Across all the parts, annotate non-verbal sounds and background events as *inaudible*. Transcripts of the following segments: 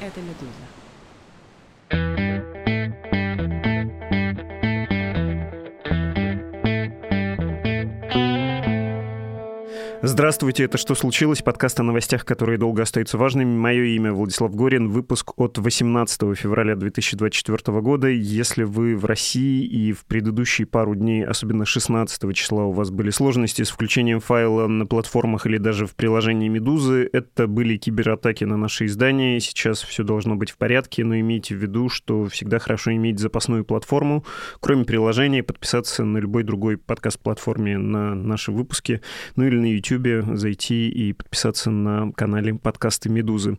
Это «Медуза». Здравствуйте, это «Что случилось?» Подкаст о новостях, которые долго остаются важными. Мое имя Владислав Горин. Выпуск от 18 февраля 2024 года. Если вы в России и в предыдущие пару дней, особенно 16 числа, у вас были сложности с включением файла на платформах или даже в приложении «Медузы», это были кибератаки на наши издания. Сейчас все должно быть в порядке, но имейте в виду, что всегда хорошо иметь запасную платформу. Кроме приложения, подписаться на любой другой подкаст-платформе на наши выпуски, ну или на YouTube YouTube зайти и подписаться на канале подкасты «Медузы».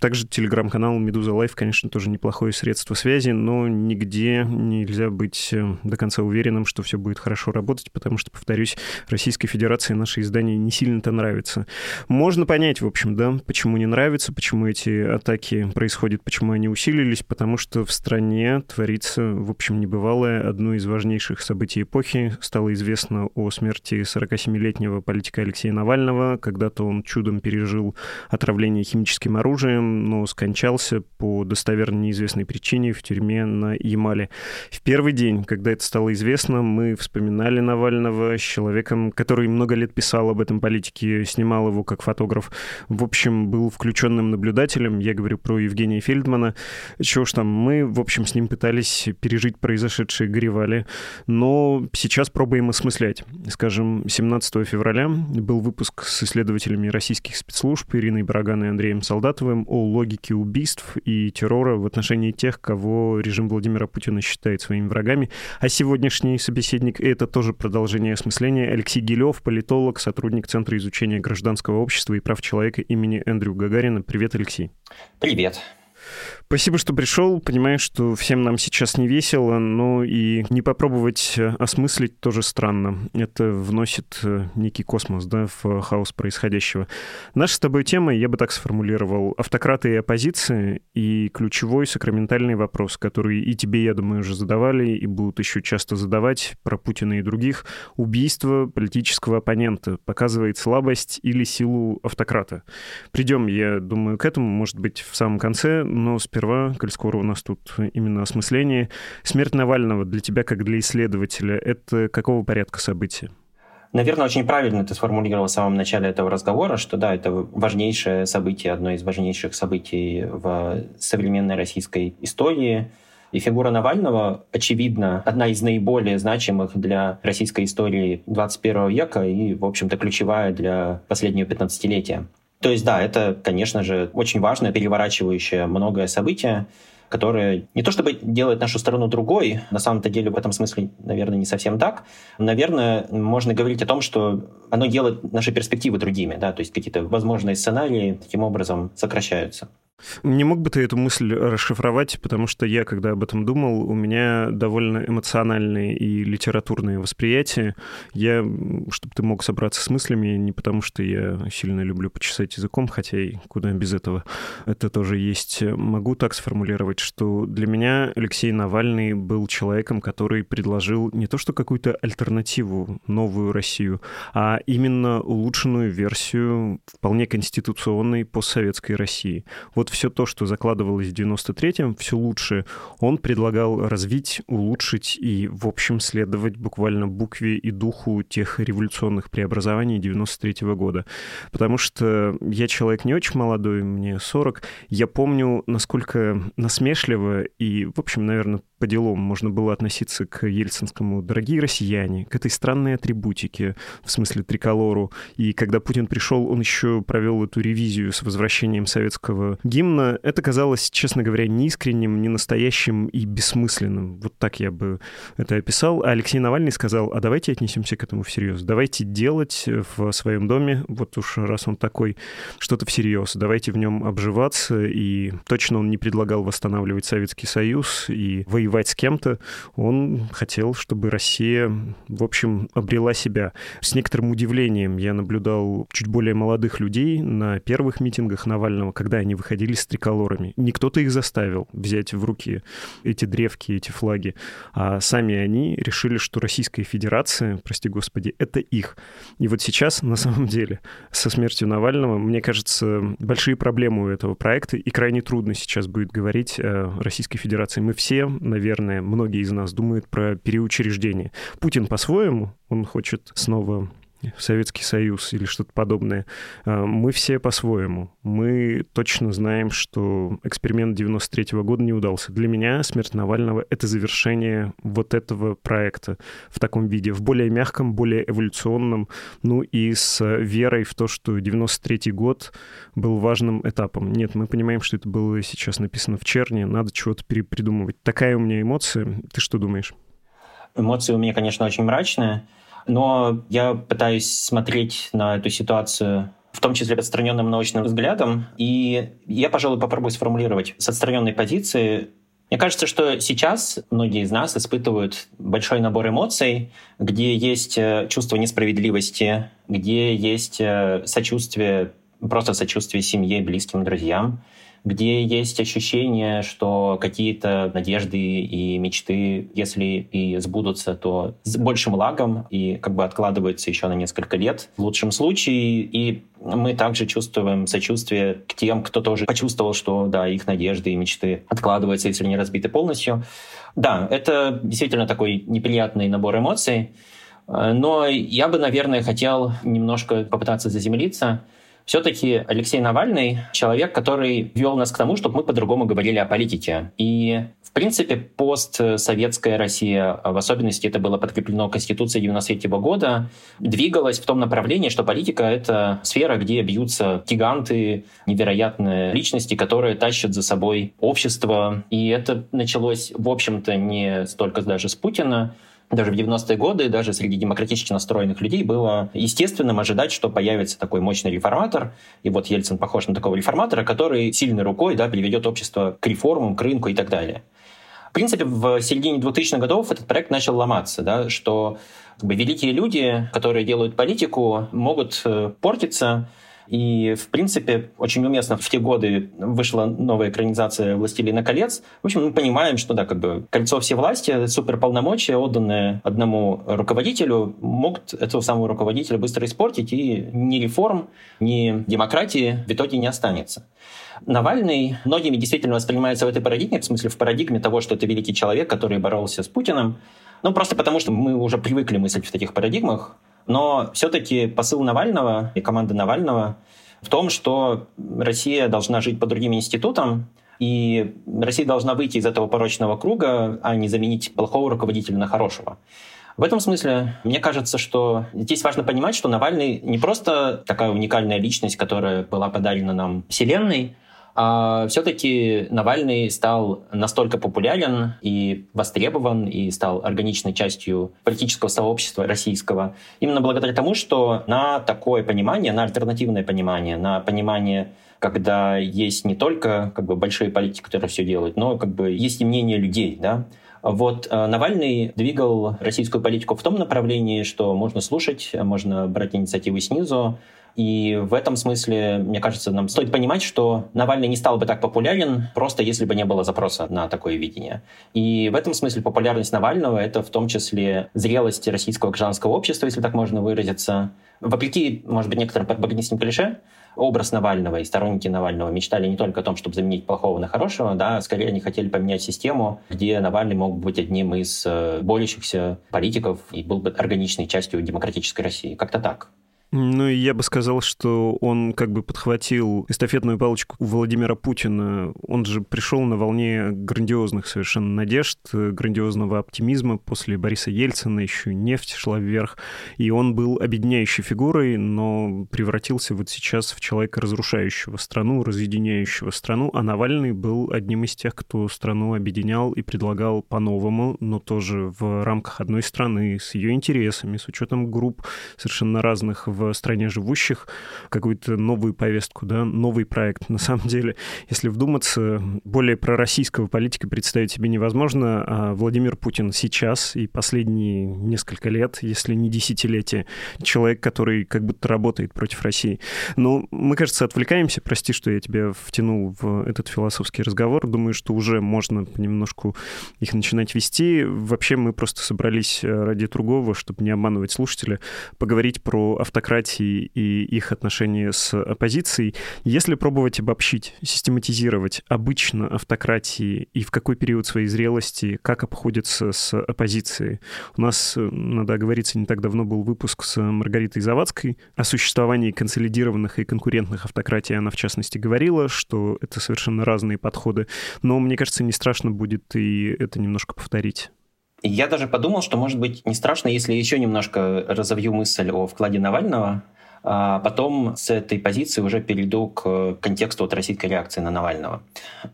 Также телеграм-канал «Медуза Live», конечно, тоже неплохое средство связи, но нигде нельзя быть э, до конца уверенным, что все будет хорошо работать, потому что, повторюсь, Российской Федерации наши издания не сильно-то нравятся. Можно понять, в общем, да, почему не нравится, почему эти атаки происходят, почему они усилились, потому что в стране творится, в общем, небывалое. Одно из важнейших событий эпохи стало известно о смерти 47-летнего политика Алексея Навального. Когда-то он чудом пережил отравление химическим оружием, но скончался по достоверно неизвестной причине в тюрьме на Ямале. В первый день, когда это стало известно, мы вспоминали Навального с человеком, который много лет писал об этом политике, снимал его как фотограф. В общем, был включенным наблюдателем. Я говорю про Евгения Фельдмана. Чего ж там, мы, в общем, с ним пытались пережить произошедшие горевали. Но сейчас пробуем осмыслять. Скажем, 17 февраля был выпуск с исследователями российских спецслужб Ириной Бараган и Андреем Солдатовым о логике убийств и террора в отношении тех, кого режим Владимира Путина считает своими врагами. А сегодняшний собеседник — это тоже продолжение осмысления. Алексей Гилев, политолог, сотрудник Центра изучения гражданского общества и прав человека имени Эндрю Гагарина. Привет, Алексей. Привет. Спасибо, что пришел. Понимаю, что всем нам сейчас не весело, но и не попробовать э, осмыслить тоже странно. Это вносит э, некий космос да, в хаос происходящего. Наша с тобой тема, я бы так сформулировал, автократы и оппозиция, и ключевой сакраментальный вопрос, который и тебе, я думаю, уже задавали, и будут еще часто задавать про Путина и других. Убийство политического оппонента показывает слабость или силу автократа. Придем, я думаю, к этому, может быть, в самом конце, но сперва сперва, коль скоро у нас тут именно осмысление. Смерть Навального для тебя, как для исследователя, это какого порядка события? Наверное, очень правильно ты сформулировал в самом начале этого разговора, что да, это важнейшее событие, одно из важнейших событий в современной российской истории. И фигура Навального, очевидно, одна из наиболее значимых для российской истории 21 века и, в общем-то, ключевая для последнего 15-летия. То есть, да, это, конечно же, очень важное, переворачивающее многое событие, которое не то чтобы делает нашу страну другой, на самом-то деле в этом смысле, наверное, не совсем так. Наверное, можно говорить о том, что оно делает наши перспективы другими, да, то есть какие-то возможные сценарии таким образом сокращаются. Не мог бы ты эту мысль расшифровать, потому что я, когда об этом думал, у меня довольно эмоциональные и литературные восприятия. Я, чтобы ты мог собраться с мыслями, не потому что я сильно люблю почесать языком, хотя и куда без этого, это тоже есть. Могу так сформулировать, что для меня Алексей Навальный был человеком, который предложил не то что какую-то альтернативу, новую Россию, а именно улучшенную версию вполне конституционной постсоветской России. Вот вот все то, что закладывалось в 93-м, все лучше, он предлагал развить, улучшить и, в общем, следовать буквально букве и духу тех революционных преобразований 93-го года. Потому что я человек не очень молодой, мне 40, я помню, насколько насмешливо и, в общем, наверное, по делам можно было относиться к ельцинскому «дорогие россияне», к этой странной атрибутике, в смысле триколору. И когда Путин пришел, он еще провел эту ревизию с возвращением советского гимна. Это казалось, честно говоря, неискренним, ненастоящим и бессмысленным. Вот так я бы это описал. А Алексей Навальный сказал, а давайте отнесемся к этому всерьез. Давайте делать в своем доме, вот уж раз он такой, что-то всерьез. Давайте в нем обживаться. И точно он не предлагал восстанавливать Советский Союз и воевать воевать с кем-то. Он хотел, чтобы Россия, в общем, обрела себя. С некоторым удивлением я наблюдал чуть более молодых людей на первых митингах Навального, когда они выходили с триколорами. Не кто-то их заставил взять в руки эти древки, эти флаги, а сами они решили, что Российская Федерация, прости господи, это их. И вот сейчас, на самом деле, со смертью Навального, мне кажется, большие проблемы у этого проекта, и крайне трудно сейчас будет говорить о Российской Федерации. Мы все, наверное, многие из нас думают про переучреждение. Путин по-своему, он хочет снова Советский Союз или что-то подобное. А, мы все по-своему. Мы точно знаем, что эксперимент 93 -го года не удался. Для меня смерть Навального — это завершение вот этого проекта в таком виде, в более мягком, более эволюционном, ну и с верой в то, что 93 год был важным этапом. Нет, мы понимаем, что это было сейчас написано в черне, надо чего-то перепридумывать. Такая у меня эмоция. Ты что думаешь? Эмоции у меня, конечно, очень мрачные но я пытаюсь смотреть на эту ситуацию в том числе отстраненным научным взглядом. И я, пожалуй, попробую сформулировать с отстраненной позиции. Мне кажется, что сейчас многие из нас испытывают большой набор эмоций, где есть э, чувство несправедливости, где есть э, сочувствие, просто сочувствие семье, близким, друзьям, где есть ощущение, что какие-то надежды и мечты, если и сбудутся, то с большим лагом и как бы откладываются еще на несколько лет в лучшем случае. И мы также чувствуем сочувствие к тем, кто тоже почувствовал, что да, их надежды и мечты откладываются, если не разбиты полностью. Да, это действительно такой неприятный набор эмоций. Но я бы, наверное, хотел немножко попытаться заземлиться все-таки Алексей Навальный — человек, который вел нас к тому, чтобы мы по-другому говорили о политике. И в принципе, постсоветская Россия, в особенности это было подкреплено Конституцией 93 года, двигалась в том направлении, что политика — это сфера, где бьются гиганты, невероятные личности, которые тащат за собой общество. И это началось, в общем-то, не столько даже с Путина, даже в 90-е годы, даже среди демократически настроенных людей было естественным ожидать, что появится такой мощный реформатор, и вот Ельцин похож на такого реформатора, который сильной рукой да, приведет общество к реформам, к рынку и так далее. В принципе, в середине 2000-х годов этот проект начал ломаться, да, что как бы, великие люди, которые делают политику, могут э, портиться, и, в принципе, очень уместно в те годы вышла новая экранизация «Властелина колец». В общем, мы понимаем, что, да, как бы кольцо все власти, суперполномочия, отданные одному руководителю, могут этого самого руководителя быстро испортить, и ни реформ, ни демократии в итоге не останется. Навальный многими действительно воспринимается в этой парадигме, в смысле в парадигме того, что это великий человек, который боролся с Путиным, ну, просто потому что мы уже привыкли мыслить в таких парадигмах. Но все-таки посыл Навального и команды Навального в том, что Россия должна жить по другим институтам, и Россия должна выйти из этого порочного круга, а не заменить плохого руководителя на хорошего. В этом смысле, мне кажется, что здесь важно понимать, что Навальный не просто такая уникальная личность, которая была подарена нам Вселенной, а все-таки Навальный стал настолько популярен и востребован, и стал органичной частью политического сообщества российского, именно благодаря тому, что на такое понимание, на альтернативное понимание, на понимание когда есть не только как бы, большие политики, которые все делают, но как бы есть и мнение людей, да, вот э, Навальный двигал российскую политику в том направлении, что можно слушать, можно брать инициативы снизу, и в этом смысле, мне кажется, нам стоит понимать, что Навальный не стал бы так популярен, просто если бы не было запроса на такое видение. И в этом смысле популярность Навального — это в том числе зрелость российского гражданского общества, если так можно выразиться. Вопреки, может быть, некоторым пропагандистским клише, образ Навального и сторонники Навального мечтали не только о том, чтобы заменить плохого на хорошего, да, скорее они хотели поменять систему, где Навальный мог быть одним из э, борющихся политиков и был бы органичной частью демократической России. Как-то так. Ну, и я бы сказал, что он как бы подхватил эстафетную палочку Владимира Путина. Он же пришел на волне грандиозных совершенно надежд, грандиозного оптимизма. После Бориса Ельцина еще нефть шла вверх. И он был объединяющей фигурой, но превратился вот сейчас в человека, разрушающего страну, разъединяющего страну. А Навальный был одним из тех, кто страну объединял и предлагал по-новому, но тоже в рамках одной страны, с ее интересами, с учетом групп совершенно разных в стране живущих, какую-то новую повестку, да, новый проект. На самом деле, если вдуматься, более пророссийского политика представить себе невозможно, а Владимир Путин сейчас и последние несколько лет, если не десятилетия, человек, который как будто работает против России. Но мы, кажется, отвлекаемся, прости, что я тебя втянул в этот философский разговор, думаю, что уже можно понемножку их начинать вести. Вообще мы просто собрались э, ради другого, чтобы не обманывать слушателя, поговорить про автократии и их отношения с оппозицией. Если пробовать обобщить, систематизировать обычно автократии и в какой период своей зрелости, как обходятся с оппозицией. У нас, э, надо оговориться, не так давно был выпуск с Маргаритой Завадской о существовании консолидированных и конкурентных автократий. Она, в частности, говорила, что это совершенно разные подходы. Но мне кажется, не страшно будет и это немножко повторить. Я даже подумал, что, может быть, не страшно, если еще немножко разовью мысль о вкладе Навального, а потом с этой позиции уже перейду к контексту от российской реакции на Навального.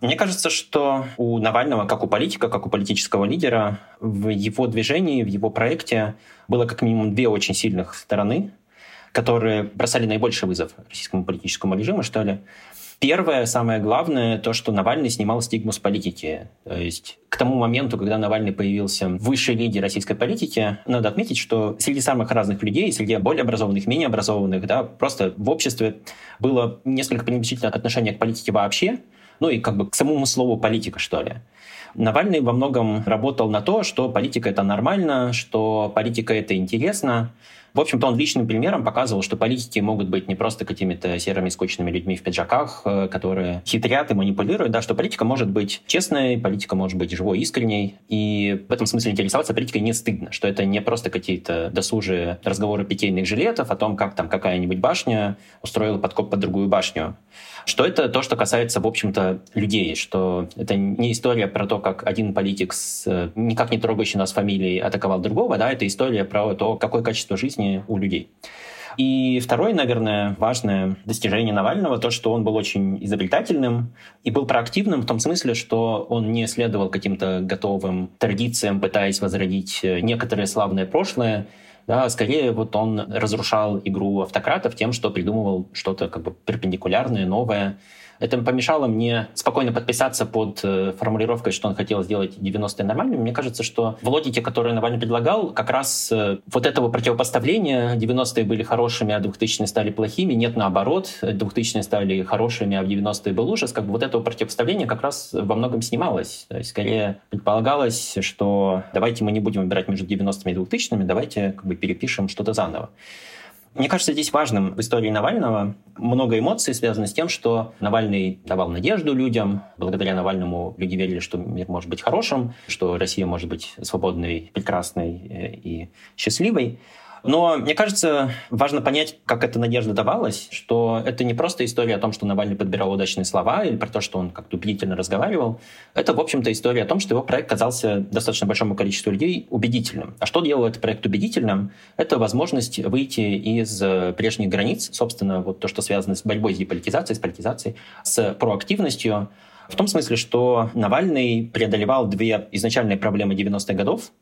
Мне кажется, что у Навального, как у политика, как у политического лидера, в его движении, в его проекте было как минимум две очень сильных стороны, которые бросали наибольший вызов российскому политическому режиму, что ли. Первое, самое главное, то, что Навальный снимал стигму с политики. То есть к тому моменту, когда Навальный появился в высшей лиге российской политики, надо отметить, что среди самых разных людей, среди более образованных, менее образованных, да, просто в обществе было несколько пренебрежительное отношение к политике вообще, ну и как бы к самому слову политика, что ли. Навальный во многом работал на то, что политика это нормально, что политика это интересно, в общем-то, он личным примером показывал, что политики могут быть не просто какими-то серыми скучными людьми в пиджаках, э, которые хитрят и манипулируют, да, что политика может быть честной, политика может быть живой, искренней, и в этом смысле интересоваться политикой не стыдно, что это не просто какие-то досужие разговоры питейных жилетов о том, как там какая-нибудь башня устроила подкоп под другую башню что это то, что касается, в общем-то, людей, что это не история про то, как один политик с э, никак не трогающий нас фамилией атаковал другого, да, это история про то, какое качество жизни у людей. И второе, наверное, важное достижение Навального, то, что он был очень изобретательным и был проактивным в том смысле, что он не следовал каким-то готовым традициям, пытаясь возродить э, некоторое славное прошлое, да, скорее вот он разрушал игру автократов тем, что придумывал что-то как бы перпендикулярное, новое, это помешало мне спокойно подписаться под э, формулировкой, что он хотел сделать 90-е нормальными. Мне кажется, что в логике, которую Навальный предлагал, как раз э, вот этого противопоставления 90-е были хорошими, а 2000-е стали плохими, нет наоборот, 2000-е стали хорошими, а в 90-е был ужас, как бы вот этого противопоставления как раз во многом снималось. То есть скорее предполагалось, что давайте мы не будем выбирать между 90-ми и 2000-ми, давайте как бы перепишем что-то заново. Мне кажется, здесь важным в истории Навального много эмоций связано с тем, что Навальный давал надежду людям. Благодаря Навальному люди верили, что мир может быть хорошим, что Россия может быть свободной, прекрасной э, и счастливой. Но мне кажется, важно понять, как эта надежда давалась, что это не просто история о том, что Навальный подбирал удачные слова или про то, что он как-то убедительно разговаривал. Это, в общем-то, история о том, что его проект казался достаточно большому количеству людей убедительным. А что делало этот проект убедительным? Это возможность выйти из прежних границ, собственно, вот то, что связано с борьбой с деполитизацией, с политизацией, с проактивностью, в том смысле, что Навальный преодолевал две изначальные проблемы 90-х годов.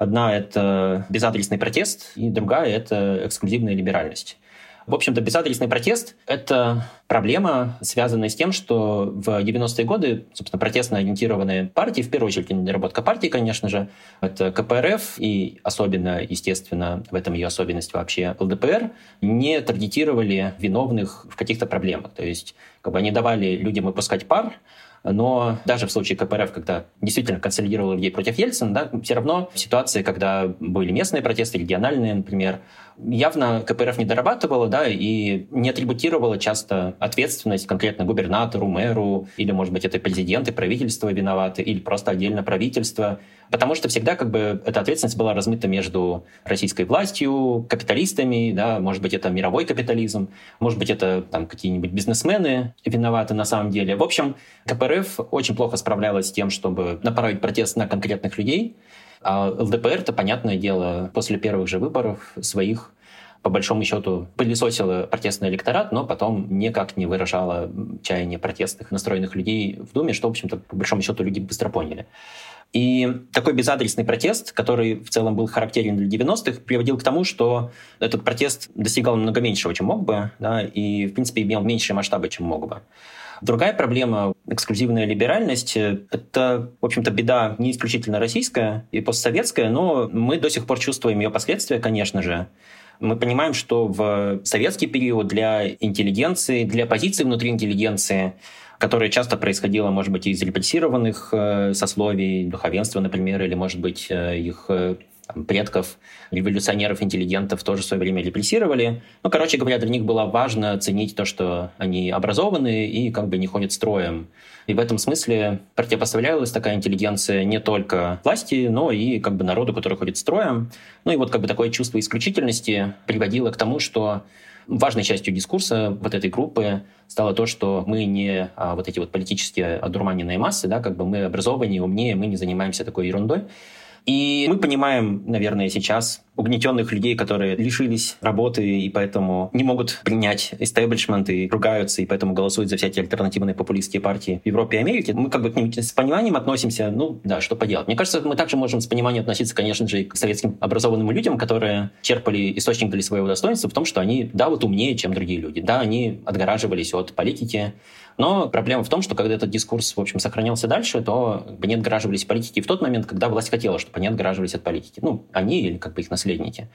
Одна — это безадресный протест, и другая — это эксклюзивная либеральность. В общем-то, безадресный протест — это проблема, связанная с тем, что в 90-е годы, собственно, протестно ориентированные партии, в первую очередь, недоработка партии, конечно же, это КПРФ и особенно, естественно, в этом ее особенность вообще ЛДПР, не таргетировали виновных в каких-то проблемах. То есть как бы они давали людям выпускать пар, но даже в случае КПРФ, когда действительно консолидировал людей против Ельцина, да, все равно ситуации, когда были местные протесты, региональные, например, явно КПРФ не дорабатывала, да, и не атрибутировала часто ответственность конкретно губернатору, мэру, или, может быть, это президент и правительство виноваты, или просто отдельно правительство, потому что всегда как бы эта ответственность была размыта между российской властью, капиталистами, да, может быть, это мировой капитализм, может быть, это там какие-нибудь бизнесмены виноваты на самом деле. В общем, КПРФ очень плохо справлялась с тем, чтобы направить протест на конкретных людей, а ЛДПР, это понятное дело, после первых же выборов своих по большому счету пылесосила протестный электорат, но потом никак не выражала чаяние протестных настроенных людей в Думе, что, в общем-то, по большому счету люди быстро поняли. И такой безадресный протест, который в целом был характерен для 90-х, приводил к тому, что этот протест достигал много меньшего, чем мог бы, да, и, в принципе, имел меньшие масштабы, чем мог бы. Другая проблема — эксклюзивная либеральность. Это, в общем-то, беда не исключительно российская и постсоветская, но мы до сих пор чувствуем ее последствия, конечно же. Мы понимаем, что в советский период для интеллигенции, для позиции внутри интеллигенции которое часто происходило, может быть, из репрессированных э, сословий, духовенства, например, или, может быть, э, их э, предков, революционеров, интеллигентов тоже в свое время репрессировали. Ну, короче говоря, для них было важно ценить то, что они образованы и как бы не ходят строем. И в этом смысле противопоставлялась такая интеллигенция не только власти, но и как бы народу, который ходит строем. Ну и вот как бы такое чувство исключительности приводило к тому, что важной частью дискурса вот этой группы стало то, что мы не а, вот эти вот политические одурманенные массы, да, как бы мы образованнее, умнее, мы не занимаемся такой ерундой. И мы понимаем, наверное, сейчас угнетенных людей, которые лишились работы и поэтому не могут принять истеблишмент и ругаются, и поэтому голосуют за всякие альтернативные популистские партии в Европе и Америке. Мы как бы к ним с пониманием относимся, ну да, что поделать. Мне кажется, мы также можем с пониманием относиться, конечно же, и к советским образованным людям, которые черпали источник для своего достоинства в том, что они, да, вот умнее, чем другие люди, да, они отгораживались от политики, но проблема в том, что когда этот дискурс, в общем, сохранялся дальше, то они отгораживались политики в тот момент, когда власть хотела, чтобы они отгораживались от политики. Ну, они или как бы их наследники.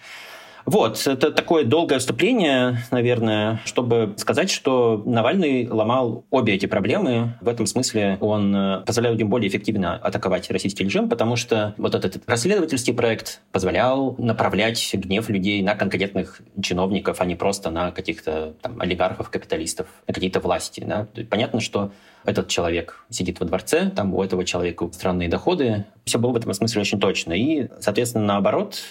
Вот, это такое долгое вступление, наверное, чтобы сказать, что Навальный ломал обе эти проблемы. В этом смысле он э, позволял людям более эффективно атаковать российский режим, потому что вот этот расследовательский проект позволял направлять гнев людей на конкретных чиновников, а не просто на каких-то там, олигархов, капиталистов, на какие-то власти. Да? Понятно, что этот человек сидит во дворце, там у этого человека странные доходы. Все было в этом смысле очень точно. И, соответственно, наоборот,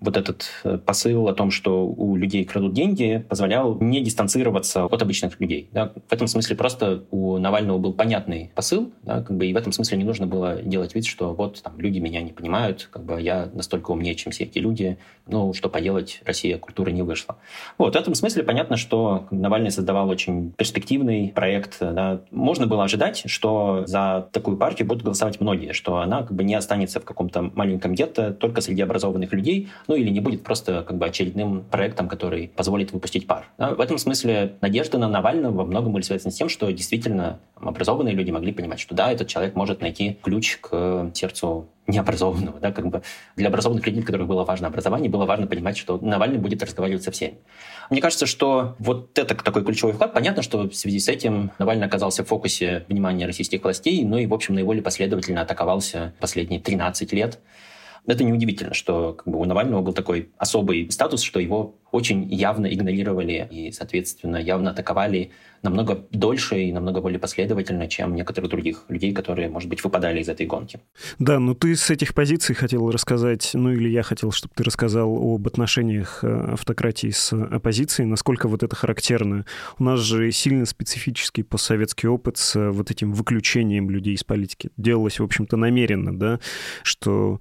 вот этот э, посыл о том, что у людей крадут деньги, позволял не дистанцироваться от обычных людей. Да? В этом смысле просто у Навального был понятный посыл, да? как бы, и в этом смысле не нужно было делать вид, что вот там люди меня не понимают, как бы я настолько умнее, чем все эти люди, ну что поделать, Россия культуры не вышла. Вот, в этом смысле понятно, что Навальный создавал очень перспективный проект. Да? Можно было ожидать, что за такую партию будут голосовать многие, что она как бы не останется в каком-то маленьком гетто только среди образованных людей, ну или не будет просто как бы очередным проектом, который позволит выпустить пар. Да? В этом смысле надежда на Навального во многом были связаны с тем, что действительно образованные люди могли понимать, что да, этот человек может найти ключ к сердцу необразованного, да, как бы для образованных людей, для которых было важно образование, было важно понимать, что Навальный будет разговаривать со всеми. Мне кажется, что вот это такой ключевой вклад. Понятно, что в связи с этим Навальный оказался в фокусе внимания российских властей, ну и, в общем, наиболее последовательно атаковался последние 13 лет. Это неудивительно, что как бы, у Навального был такой особый статус, что его очень явно игнорировали и, соответственно, явно атаковали намного дольше и намного более последовательно, чем некоторых других людей, которые, может быть, выпадали из этой гонки. Да, но ты с этих позиций хотел рассказать, ну или я хотел, чтобы ты рассказал об отношениях э, автократии с оппозицией, насколько вот это характерно. У нас же сильно специфический постсоветский опыт с вот этим выключением людей из политики. Делалось, в общем-то, намеренно, да, что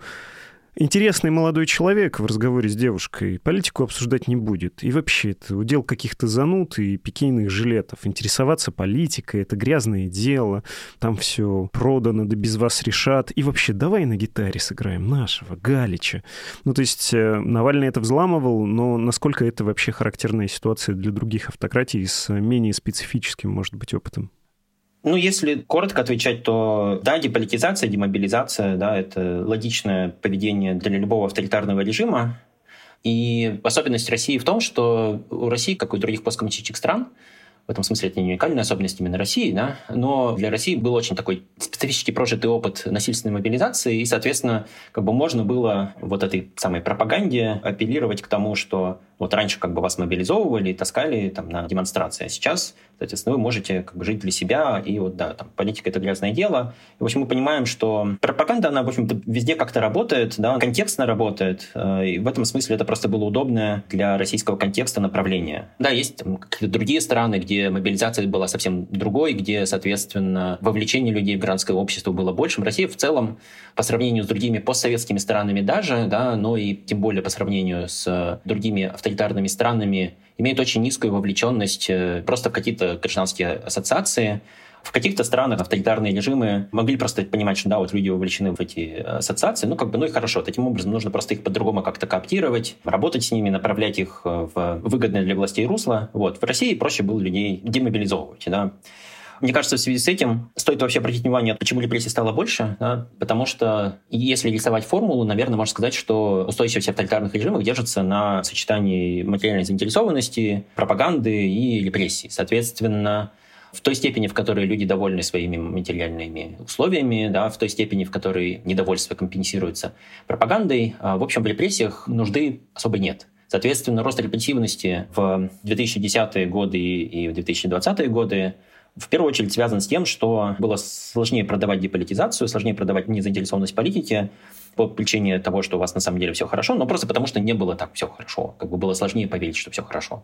интересный молодой человек в разговоре с девушкой политику обсуждать не будет. И вообще, это удел каких-то зануд и пикейных жилетов. Интересоваться политикой — это грязное дело. Там все продано, да без вас решат. И вообще, давай на гитаре сыграем нашего, Галича. Ну, то есть э, Навальный это взламывал, но насколько это вообще характерная ситуация для других автократий с менее специфическим, может быть, опытом? Ну, если коротко отвечать, то да, деполитизация, демобилизация, да, это логичное поведение для любого авторитарного режима. И особенность России в том, что у России, как и у других посткоммунистических стран, в этом смысле это не уникальная особенность именно России, да, но для России был очень такой специфический прожитый опыт насильственной мобилизации, и, соответственно, как бы можно было вот этой самой пропаганде апеллировать к тому, что вот раньше как бы вас мобилизовывали таскали там на демонстрации, а сейчас, соответственно, вы можете как бы жить для себя, и вот, да, там, политика — это грязное дело. И, в общем, мы понимаем, что пропаганда, она, в общем-то, везде как-то работает, да, контекстно работает, э, и в этом смысле это просто было удобное для российского контекста направление. Да, есть там, какие-то другие страны, где мобилизация была совсем другой, где, соответственно, вовлечение людей в гражданское общество было большим. Россия в целом, по сравнению с другими постсоветскими странами даже, да, но и тем более по сравнению с другими авторитарными странами имеют очень низкую вовлеченность э, просто в какие-то гражданские ассоциации, В каких-то странах авторитарные режимы могли просто понимать, что да, вот люди вовлечены в эти э, ассоциации, ну как бы, ну и хорошо, таким образом нужно просто их по-другому как-то кооптировать, работать с ними, направлять их э, в выгодное для властей русло. Вот. В России проще было людей демобилизовывать, да. Мне кажется, в связи с этим стоит вообще обратить внимание, почему репрессий стало больше, да? потому что если рисовать формулу, наверное, можно сказать, что устойчивость авторитарных режимов держится на сочетании материальной заинтересованности, пропаганды и репрессий. Соответственно, в той степени, в которой люди довольны своими материальными условиями, да, в той степени, в которой недовольство компенсируется пропагандой, а, в общем, в репрессиях нужды особо нет. Соответственно, рост репрессивности в 2010-е годы и в 2020-е годы в первую очередь связан с тем, что было сложнее продавать деполитизацию, сложнее продавать незаинтересованность политики по причине того, что у вас на самом деле все хорошо, но просто потому, что не было так все хорошо. Как бы было сложнее поверить, что все хорошо.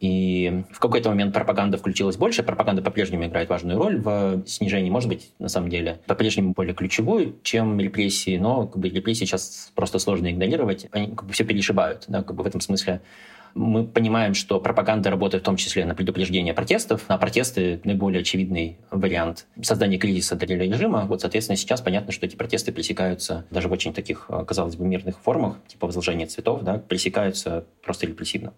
И в какой-то момент пропаганда включилась больше. Пропаганда по-прежнему играет важную роль в снижении, может быть, на самом деле, по-прежнему более ключевую, чем репрессии, но как бы, репрессии сейчас просто сложно игнорировать. Они как бы, все перешибают. Да, как бы, в этом смысле мы понимаем, что пропаганда работает в том числе на предупреждение протестов, а протесты — наиболее очевидный вариант создания кризиса для режима. Вот, соответственно, сейчас понятно, что эти протесты пресекаются даже в очень таких, казалось бы, мирных формах, типа возложения цветов, да, пресекаются просто репрессивно.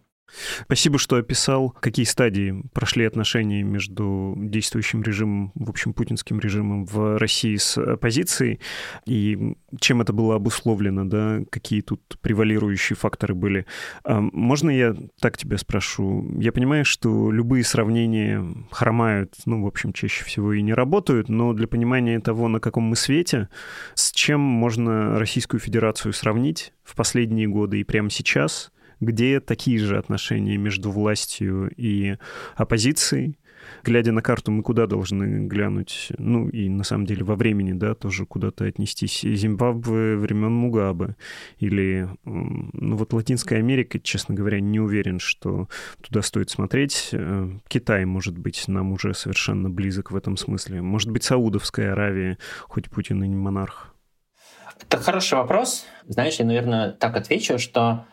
Спасибо, что описал, какие стадии прошли отношения между действующим режимом, в общем, путинским режимом в России с оппозицией, и чем это было обусловлено, да, какие тут превалирующие факторы были. А можно я так тебя спрошу? Я понимаю, что любые сравнения хромают, ну, в общем, чаще всего и не работают, но для понимания того, на каком мы свете, с чем можно Российскую Федерацию сравнить в последние годы и прямо сейчас – где такие же отношения между властью и оппозицией. Глядя на карту, мы куда должны глянуть? Ну, и на самом деле во времени, да, тоже куда-то отнестись. Зимбабве времен Мугабе или, ну, вот Латинская Америка, честно говоря, не уверен, что туда стоит смотреть. Э, Китай, может быть, нам уже совершенно близок в этом смысле. Может быть, Саудовская Аравия, хоть Путин и не монарх. Это хороший вопрос. Знаешь, я, наверное, так отвечу, что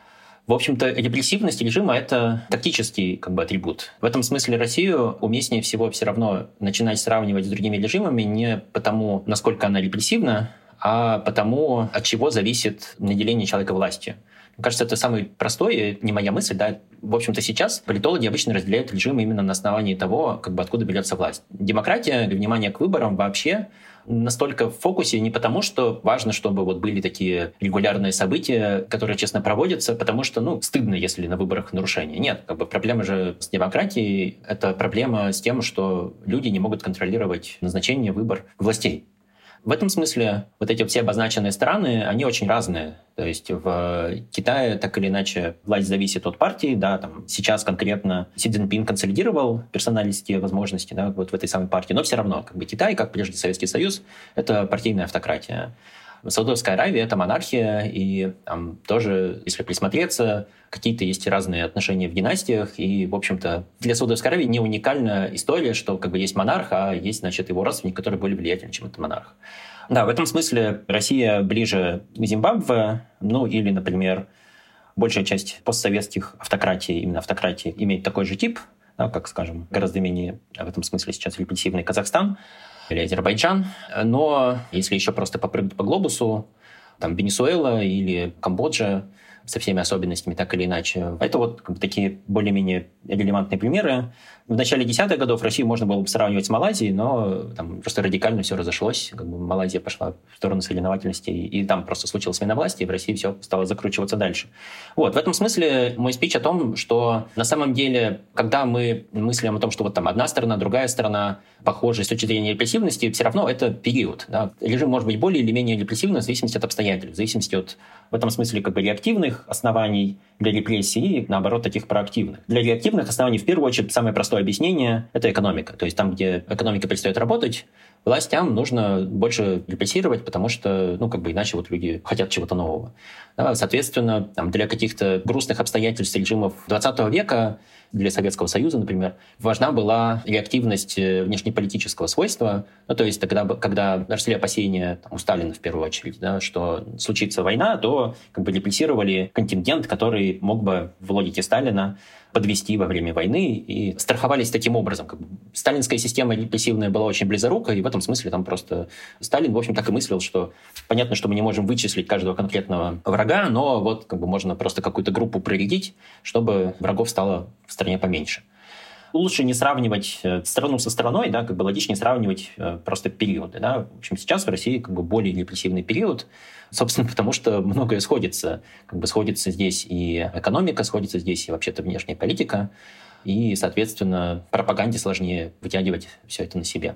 в общем-то, репрессивность режима — это тактический как бы, атрибут. В этом смысле Россию уместнее всего все равно начинать сравнивать с другими режимами не потому, насколько она репрессивна, а потому, от чего зависит наделение человека властью. Мне кажется, это самый простой, не моя мысль, да. В общем-то, сейчас политологи обычно разделяют режимы именно на основании того, как бы откуда берется власть. Демократия, внимание к выборам вообще настолько в фокусе не потому, что важно, чтобы вот были такие регулярные события, которые честно проводятся, потому что, ну, стыдно, если на выборах нарушения. Нет, как бы проблема же с демократией — это проблема с тем, что люди не могут контролировать назначение, выбор властей. В этом смысле вот эти все обозначенные страны, они очень разные. То есть в Китае так или иначе власть зависит от партии, да, там сейчас конкретно Си Цзиньпин консолидировал персональные возможности, да, вот в этой самой партии, но все равно, как бы Китай, как прежде Советский Союз, это партийная автократия. Саудовская Аравия — это монархия, и там тоже, если присмотреться, какие-то есть разные отношения в династиях, и, в общем-то, для Саудовской Аравии не уникальная история, что как бы есть монарх, а есть, значит, его родственник, который более влиятельный, чем этот монарх. Да, в этом смысле Россия ближе к Зимбабве, ну или, например, большая часть постсоветских автократий, именно автократии, имеет такой же тип, да, как, скажем, гораздо менее в этом смысле сейчас репрессивный Казахстан или Азербайджан. Но если еще просто попрыгнуть по глобусу, там Венесуэла или Камбоджа со всеми особенностями, так или иначе. Это вот как бы, такие более-менее релевантные примеры. В начале десятых годов Россию можно было бы сравнивать с Малайзией, но там просто радикально все разошлось. Как бы Малайзия пошла в сторону соревновательности, и там просто случилось смена власти, и в России все стало закручиваться дальше. Вот, в этом смысле мой спич о том, что на самом деле, когда мы мыслим о том, что вот там одна сторона, другая сторона похожи с точки зрения репрессивности, все равно это период. Да? Режим может быть более или менее репрессивным в зависимости от обстоятельств, в зависимости от, в этом смысле, как бы реактивных оснований для репрессий и, наоборот, таких проактивных. Для реактивных оснований, в первую очередь, самое простое объяснение – это экономика. То есть там, где экономика перестает работать, властям нужно больше репрессировать, потому что, ну, как бы иначе вот люди хотят чего-то нового. Да, соответственно, там, для каких-то грустных обстоятельств режимов 20 века для Советского Союза, например, важна была реактивность э, внешнеполитического свойства. Ну, то есть тогда, когда росли опасения там, у Сталина в первую очередь, да, что случится война, то как бы репрессировали контингент, который мог бы в логике Сталина подвести во время войны и страховались таким образом. Как бы сталинская система репрессивная была очень близорука, и в этом смысле там просто Сталин, в общем, так и мыслил, что понятно, что мы не можем вычислить каждого конкретного врага, но вот как бы можно просто какую-то группу проредить, чтобы врагов стало в стране поменьше лучше не сравнивать э, страну со страной, да, как бы логичнее сравнивать э, просто периоды. Да. В общем, сейчас в России как бы более репрессивный период, собственно, *laughs* потому что многое сходится. Как бы сходится здесь и экономика, сходится здесь и вообще-то внешняя политика и, соответственно, пропаганде сложнее вытягивать все это на себе.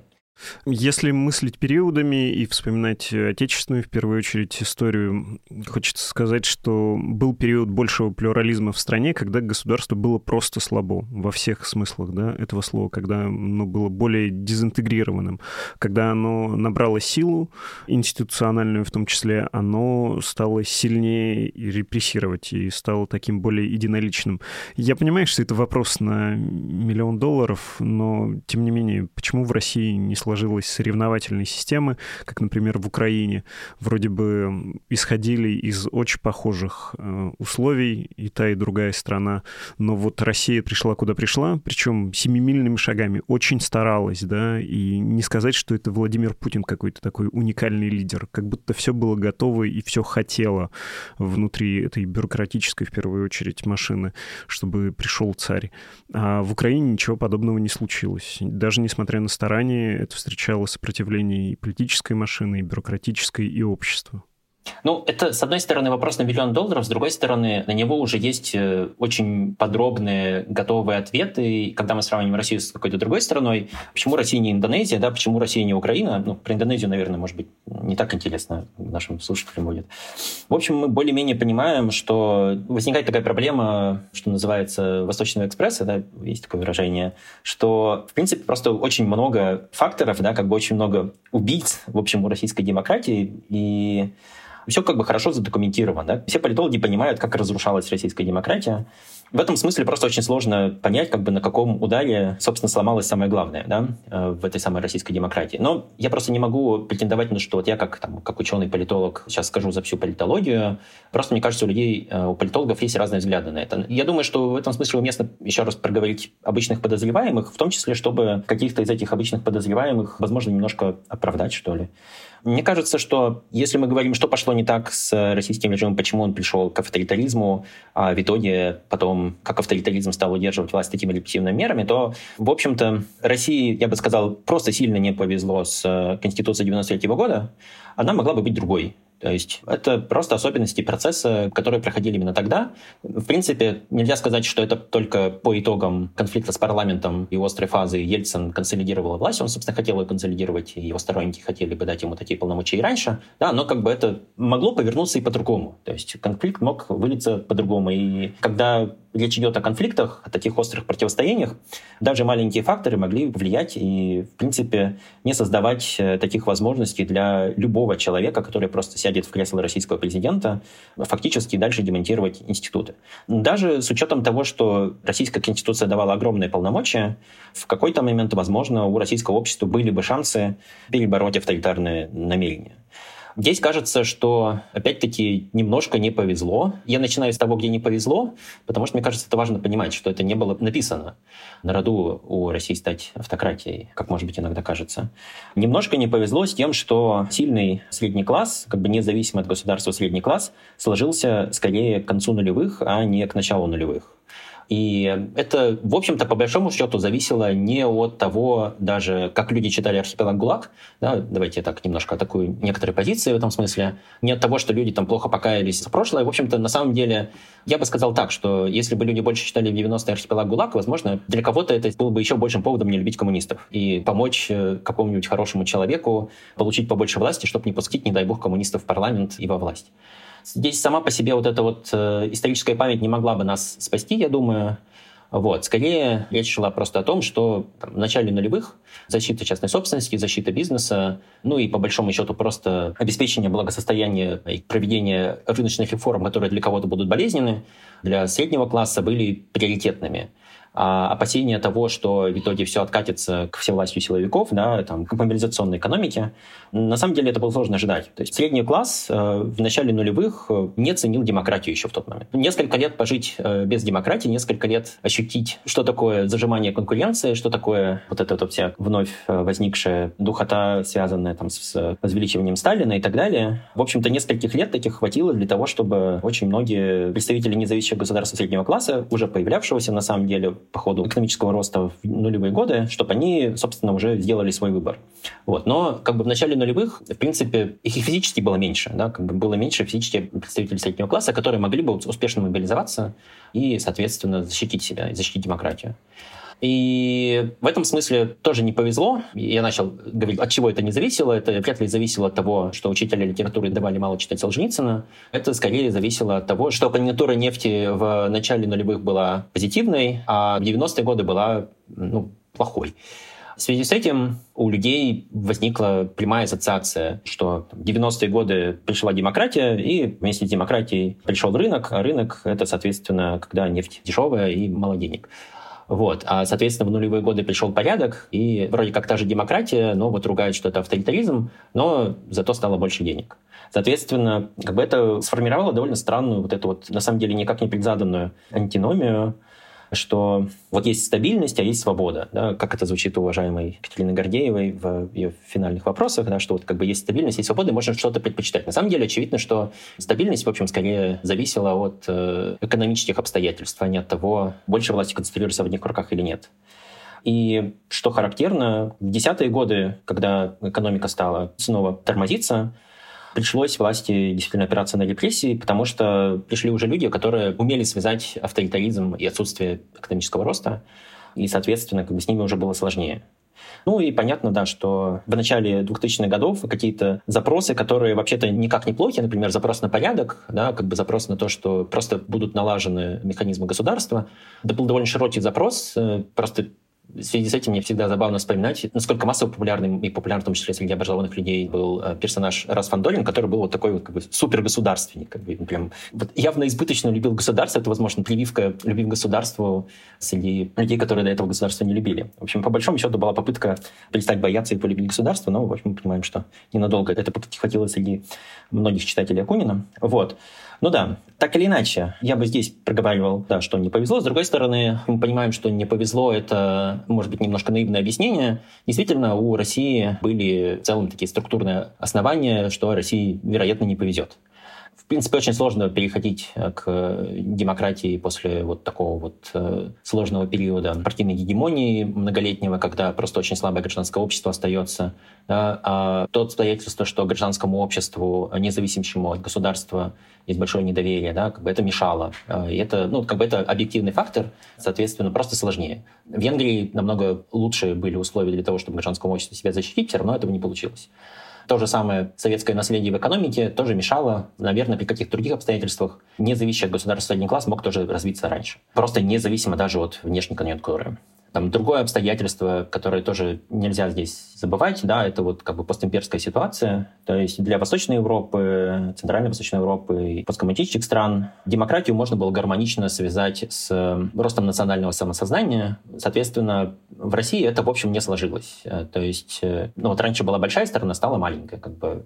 Если мыслить периодами и вспоминать отечественную, в первую очередь, историю, хочется сказать, что был период большего плюрализма в стране, когда государство было просто слабо во всех смыслах да, этого слова, когда оно было более дезинтегрированным, когда оно набрало силу, институциональную в том числе, оно стало сильнее репрессировать и стало таким более единоличным. Я понимаю, что это вопрос на миллион долларов, но, тем не менее, почему в России не сложилось сложилась соревновательной системы, как, например, в Украине, вроде бы исходили из очень похожих э, условий и та, и другая страна, но вот Россия пришла куда пришла, причем семимильными шагами, очень старалась, да, и не сказать, что это Владимир Путин какой-то такой уникальный лидер, как будто все было готово и все хотело внутри этой бюрократической, в первую очередь, машины, чтобы пришел царь. А в Украине ничего подобного не случилось. Даже несмотря на старания, это встречало сопротивление и политической машины, и бюрократической, и общества. Ну, это, с одной стороны, вопрос на миллион долларов, с другой стороны, на него уже есть э, очень подробные готовые ответы. И когда мы сравниваем Россию с какой-то другой страной, почему Россия не Индонезия, да, почему Россия не Украина, ну, про Индонезию, наверное, может быть, не так интересно нашим слушателям будет. В общем, мы более-менее понимаем, что возникает такая проблема, что называется Восточного экспресса, да, есть такое выражение, что, в принципе, просто очень много факторов, да, как бы очень много убийц, в общем, у российской демократии, и все как бы хорошо задокументировано. Да? Все политологи понимают, как разрушалась российская демократия. В этом смысле просто очень сложно понять, как бы на каком ударе, собственно, сломалось самое главное да, э, в этой самой российской демократии. Но я просто не могу претендовать на что вот я как, там, как ученый-политолог сейчас скажу за всю политологию. Просто мне кажется, у людей, э, у политологов есть разные взгляды на это. Я думаю, что в этом смысле уместно еще раз проговорить обычных подозреваемых, в том числе, чтобы каких-то из этих обычных подозреваемых, возможно, немножко оправдать, что ли. Мне кажется, что если мы говорим, что пошло не так с российским режимом, почему он пришел к авторитаризму, а в итоге потом, как авторитаризм стал удерживать власть такими репрессивными мерами, то, в общем-то, России, я бы сказал, просто сильно не повезло с Конституцией 93 года. Она могла бы быть другой. То есть это просто особенности процесса, которые проходили именно тогда. В принципе, нельзя сказать, что это только по итогам конфликта с парламентом и острой фазы Ельцин консолидировал власть. Он, собственно, хотел ее консолидировать, и его сторонники хотели бы дать ему такие полномочия и раньше. Да, но как бы это могло повернуться и по-другому. То есть конфликт мог вылиться по-другому. И когда речь идет о конфликтах, о таких острых противостояниях, даже маленькие факторы могли влиять и, в принципе, не создавать э, таких возможностей для любого человека, который просто сядет в кресло российского президента, фактически дальше демонтировать институты. Даже с учетом того, что российская конституция давала огромные полномочия, в какой-то момент, возможно, у российского общества были бы шансы перебороть авторитарные намерения. Здесь кажется, что, опять-таки, немножко не повезло. Я начинаю с того, где не повезло, потому что, мне кажется, это важно понимать, что это не было написано на роду у России стать автократией, как, может быть, иногда кажется. Немножко не повезло с тем, что сильный средний класс, как бы независимый от государства средний класс, сложился скорее к концу нулевых, а не к началу нулевых. И это, в общем-то, по большому счету зависело не от того, даже как люди читали «Архипелаг ГУЛАГ», да, давайте я так немножко атакую некоторые позиции в этом смысле, не от того, что люди там плохо покаялись за прошлое. В общем-то, на самом деле, я бы сказал так, что если бы люди больше читали в 90-е «Архипелаг ГУЛАГ», возможно, для кого-то это было бы еще большим поводом не любить коммунистов и помочь э, какому-нибудь хорошему человеку получить побольше власти, чтобы не пустить, не дай бог, коммунистов в парламент и во власть. Здесь сама по себе вот эта вот э, историческая память не могла бы нас спасти, я думаю. Вот. Скорее, речь шла просто о том, что там, в начале нулевых защита частной собственности, защита бизнеса, ну и по большому счету просто обеспечение благосостояния и проведение рыночных реформ, которые для кого-то будут болезненны, для среднего класса были приоритетными. А опасения того, что в итоге все откатится к всевластию силовиков, да, там, к мобилизационной экономике, на самом деле это было сложно ожидать. То есть средний класс э, в начале нулевых э, не ценил демократию еще в тот момент. Несколько лет пожить э, без демократии, несколько лет ощутить, что такое зажимание конкуренции, что такое вот эта вот вся вновь возникшая духота, связанная там с возвеличиванием Сталина и так далее. В общем-то, нескольких лет таких хватило для того, чтобы очень многие представители независимого государства среднего класса, уже появлявшегося на самом деле по ходу экономического роста в нулевые годы, чтобы они, собственно, уже сделали свой выбор. Вот. Но как бы в начале нулевых, в принципе, их физически было меньше. Да? Как бы было меньше физически представителей среднего класса, которые могли бы успешно мобилизоваться и, соответственно, защитить себя, защитить демократию. И в этом смысле тоже не повезло. Я начал говорить, от чего это не зависело. Это вряд ли зависело от того, что учителя литературы давали мало читать Солженицына. Это скорее зависело от того, что конъюнктура нефти в начале нулевых была позитивной, а в 90-е годы была ну, плохой. В связи с этим у людей возникла прямая ассоциация, что в 90-е годы пришла демократия, и вместе с демократией пришел рынок, а рынок — это, соответственно, когда нефть дешевая и мало денег. Вот. А, соответственно, в нулевые годы пришел порядок, и вроде как та же демократия, но вот ругают, что это авторитаризм, но зато стало больше денег. Соответственно, как бы это сформировало довольно странную, вот эту вот, на самом деле, никак не предзаданную антиномию, что вот есть стабильность, а есть свобода. Да? Как это звучит у уважаемой Екатерины Гордеевой в ее финальных вопросах, да? что вот как бы есть стабильность, есть свобода, и можно что-то предпочитать. На самом деле очевидно, что стабильность, в общем, скорее зависела от э, экономических обстоятельств, а не от того, больше власти концентрируется в одних руках или нет. И что характерно, в десятые годы, когда экономика стала снова тормозиться, пришлось власти действительно опираться на репрессии, потому что пришли уже люди, которые умели связать авторитаризм и отсутствие экономического роста, и, соответственно, как бы с ними уже было сложнее. Ну и понятно, да, что в начале 2000-х годов какие-то запросы, которые вообще-то никак не плохи, например, запрос на порядок, да, как бы запрос на то, что просто будут налажены механизмы государства, это был довольно широкий запрос, э, просто в связи с этим мне всегда забавно вспоминать, насколько массово популярным и популярным в том числе среди образованных людей был э, персонаж Рас Фандорин, который был вот такой вот как бы супергосударственник, как бы прям вот явно избыточно любил государство, это, возможно, прививка любви к государству среди людей, которые до этого государства не любили. В общем, по большому счету была попытка перестать бояться и полюбить государство, но, в общем, мы понимаем, что ненадолго этой попытки хватило среди многих читателей Акунина. Вот. Ну да, так или иначе, я бы здесь проговаривал, да, что не повезло. С другой стороны, мы понимаем, что не повезло, это, может быть, немножко наивное объяснение. Действительно, у России были в целом такие структурные основания, что России, вероятно, не повезет принципе, очень сложно переходить э, к демократии после вот такого вот э, сложного периода партийной гегемонии многолетнего, когда просто очень слабое гражданское общество остается. А то обстоятельство, что гражданскому обществу, независимому от государства, есть большое недоверие, да, как бы это мешало. Э, и это, ну, как бы это объективный фактор, соответственно, просто сложнее. В Венгрии намного лучше были условия для того, чтобы гражданскому обществу себя защитить, все равно этого не получилось. То же самое советское наследие в экономике тоже мешало, наверное, при каких-то других обстоятельствах, не зависящий от государства средний класс мог тоже развиться раньше. Просто независимо даже от внешней конъюнктуры. Там другое обстоятельство, которое тоже нельзя здесь забывать, да, это вот как бы постимперская ситуация. То есть для Восточной Европы, Центральной Восточной Европы и посткоммунистических стран демократию можно было гармонично связать с ростом национального самосознания. Соответственно, в России это, в общем, не сложилось. То есть, ну вот раньше была большая страна, стала маленькая, как бы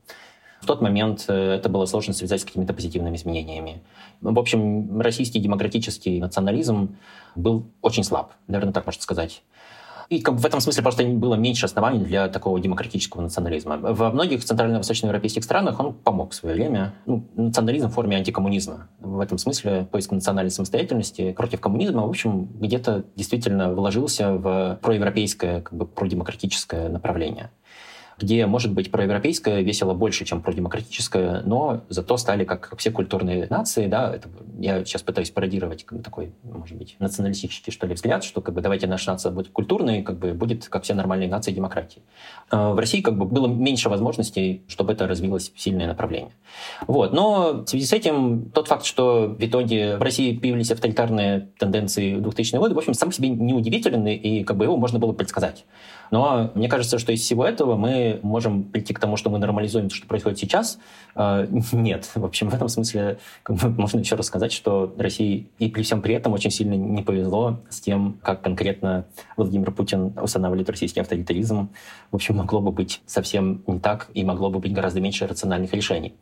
в тот момент э, это было сложно связать с какими-то позитивными изменениями. В общем, российский демократический национализм был очень слаб, наверное, так можно сказать. И как бы в этом смысле просто было меньше оснований для такого демократического национализма. Во многих центрально-восточноевропейских странах он помог в свое время. Ну, национализм в форме антикоммунизма. В этом смысле поиск национальной самостоятельности против коммунизма, в общем, где-то действительно вложился в проевропейское, как бы продемократическое направление где, может быть, проевропейское весело больше, чем продемократическое, но зато стали, как все культурные нации, да, это, я сейчас пытаюсь пародировать такой, может быть, националистический, что ли, взгляд, что как бы давайте наша нация будет культурной, как бы будет, как все нормальные нации, демократии. А в России как бы было меньше возможностей, чтобы это развилось в сильное направление. Вот. Но в связи с этим тот факт, что в итоге в России появились авторитарные тенденции в 2000-е годы, в общем, сам себе не удивителен, и как бы его можно было предсказать. Но мне кажется, что из всего этого мы можем прийти к тому, что мы нормализуем то, что происходит сейчас. Э, *laughs* нет. В общем, в этом смысле *laughs* можно еще раз сказать, что России и при всем при этом очень сильно не повезло с тем, как конкретно Владимир Путин устанавливает российский авторитаризм. В общем, могло бы быть совсем не так и могло бы быть гораздо меньше рациональных решений.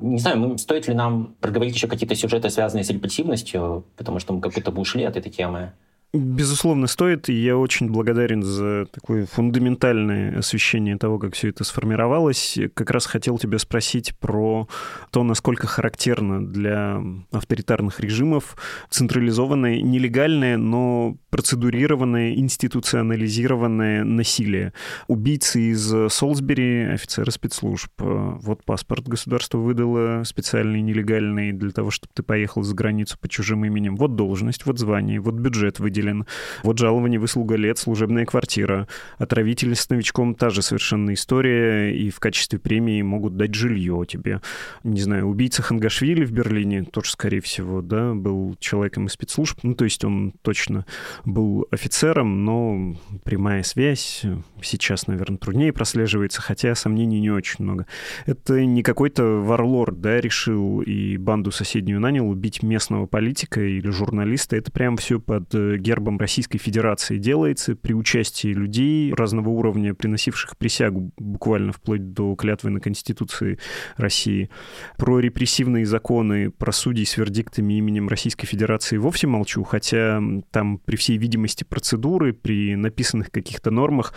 Не знаю, стоит ли нам проговорить еще какие-то сюжеты, связанные с репрессивностью, потому что мы как будто бы ушли от этой темы. Безусловно, стоит, и я очень благодарен за такое фундаментальное освещение того, как все это сформировалось. Как раз хотел тебя спросить про то, насколько характерно для авторитарных режимов централизованное, нелегальное, но процедурированное, институционализированное насилие. Убийцы из Солсбери, офицеры спецслужб. Вот паспорт государство выдало специальный, нелегальный, для того, чтобы ты поехал за границу по чужим именем. Вот должность, вот звание, вот бюджет выделен выделен. Вот жалование, выслуга лет, служебная квартира. Отравитель с новичком та же совершенно история, и в качестве премии могут дать жилье тебе. Не знаю, убийца Хангашвили в Берлине, тоже, скорее всего, да, был человеком из спецслужб, ну, то есть он точно был офицером, но прямая связь сейчас, наверное, труднее прослеживается, хотя сомнений не очень много. Это не какой-то варлорд, да, решил и банду соседнюю нанял убить местного политика или журналиста. Это прям все под э, гербом Российской Федерации делается при участии людей разного уровня, приносивших присягу буквально вплоть до клятвы на Конституции России. Про репрессивные законы, про судей с вердиктами именем Российской Федерации вовсе молчу, хотя там при всей видимости процедуры, при написанных каких-то нормах,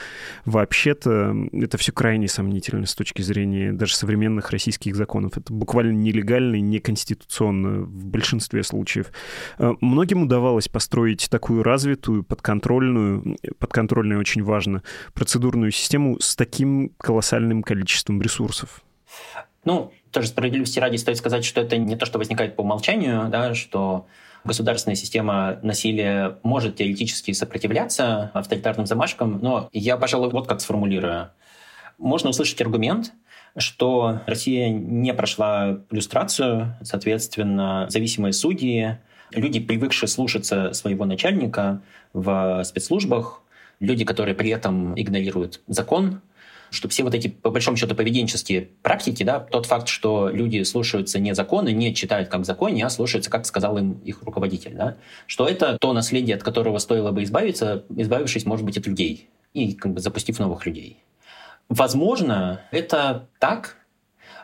вообще-то это все крайне сомнительно с точки зрения даже современных российских законов. Это буквально нелегально и неконституционно в большинстве случаев. Э, многим удавалось построить такую такую развитую, подконтрольную, подконтрольную очень важно, процедурную систему с таким колоссальным количеством ресурсов? Ну, тоже справедливости ради стоит сказать, что это не то, что возникает по умолчанию, да, что государственная система насилия может теоретически сопротивляться авторитарным замашкам, но я, пожалуй, вот как сформулирую. Можно услышать аргумент, что Россия не прошла иллюстрацию, соответственно, зависимые судьи, Люди, привыкшие слушаться своего начальника в спецслужбах, люди, которые при этом игнорируют закон, что все вот эти, по большому счету, поведенческие практики, да, тот факт, что люди слушаются не законы, не читают как законе, а слушаются, как сказал им их руководитель, да, что это то наследие, от которого стоило бы избавиться, избавившись, может быть, от людей и как бы запустив новых людей. Возможно, это так,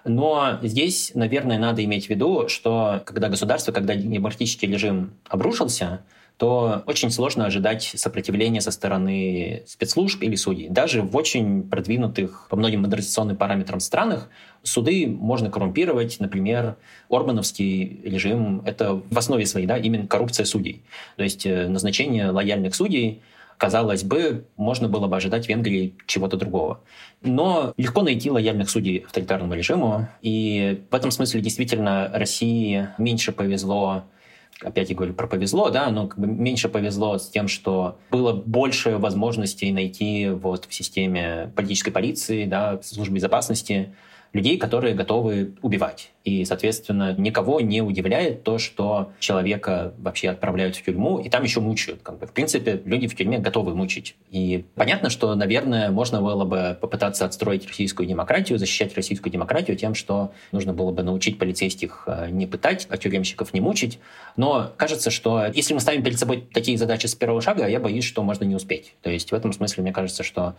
но здесь, наверное, надо иметь в виду, что когда государство, когда демократический режим обрушился, то очень сложно ожидать сопротивления со стороны спецслужб или судей. Даже в очень продвинутых по многим модернизационным параметрам странах суды можно коррумпировать. Например, Орбановский режим — это в основе своей да, именно коррупция судей. То есть э, назначение лояльных судей — казалось бы, можно было бы ожидать в Венгрии чего-то другого. Но легко найти лояльных судей авторитарному режиму, и в этом смысле действительно России меньше повезло опять я говорю про повезло, да, но как бы меньше повезло с тем, что было больше возможностей найти вот в системе политической полиции, да, службы безопасности людей, которые готовы убивать. И, соответственно, никого не удивляет то, что человека вообще отправляют в тюрьму, и там еще мучают. Как бы. В принципе, люди в тюрьме готовы мучить. И понятно, что, наверное, можно было бы попытаться отстроить российскую демократию, защищать российскую демократию тем, что нужно было бы научить полицейских э, не пытать, а тюремщиков не мучить. Но кажется, что если мы ставим перед собой такие задачи с первого шага, я боюсь, что можно не успеть. То есть в этом смысле мне кажется, что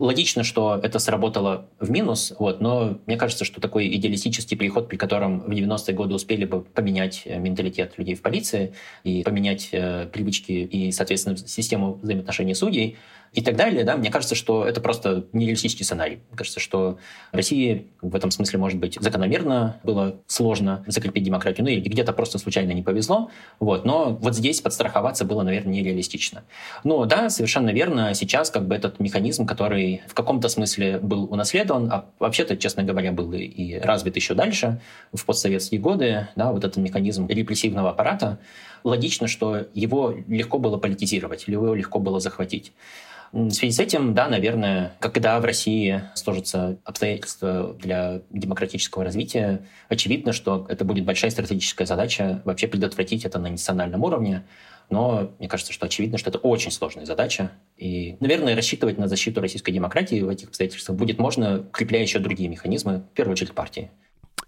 Логично, что это сработало в минус, вот, но мне кажется, что такой идеалистический переход, при котором в 90-е годы успели бы поменять э, менталитет людей в полиции и поменять э, привычки и, соответственно, систему взаимоотношений судей, и так далее, да, мне кажется, что это просто нереалистический сценарий. Мне кажется, что России в этом смысле, может быть, закономерно было сложно закрепить демократию, ну или где-то просто случайно не повезло, вот, но вот здесь подстраховаться было, наверное, нереалистично. Ну да, совершенно верно, сейчас как бы этот механизм, который в каком-то смысле был унаследован, а вообще-то, честно говоря, был и развит еще дальше, в постсоветские годы, да, вот этот механизм репрессивного аппарата, логично, что его легко было политизировать, его легко было захватить. В связи с этим, да, наверное, когда в России сложатся обстоятельства для демократического развития, очевидно, что это будет большая стратегическая задача вообще предотвратить это на национальном уровне. но мне кажется, что очевидно, что это очень сложная задача. И, наверное, рассчитывать на защиту российской демократии в этих обстоятельствах будет можно, укрепляя еще другие механизмы, в первую очередь партии.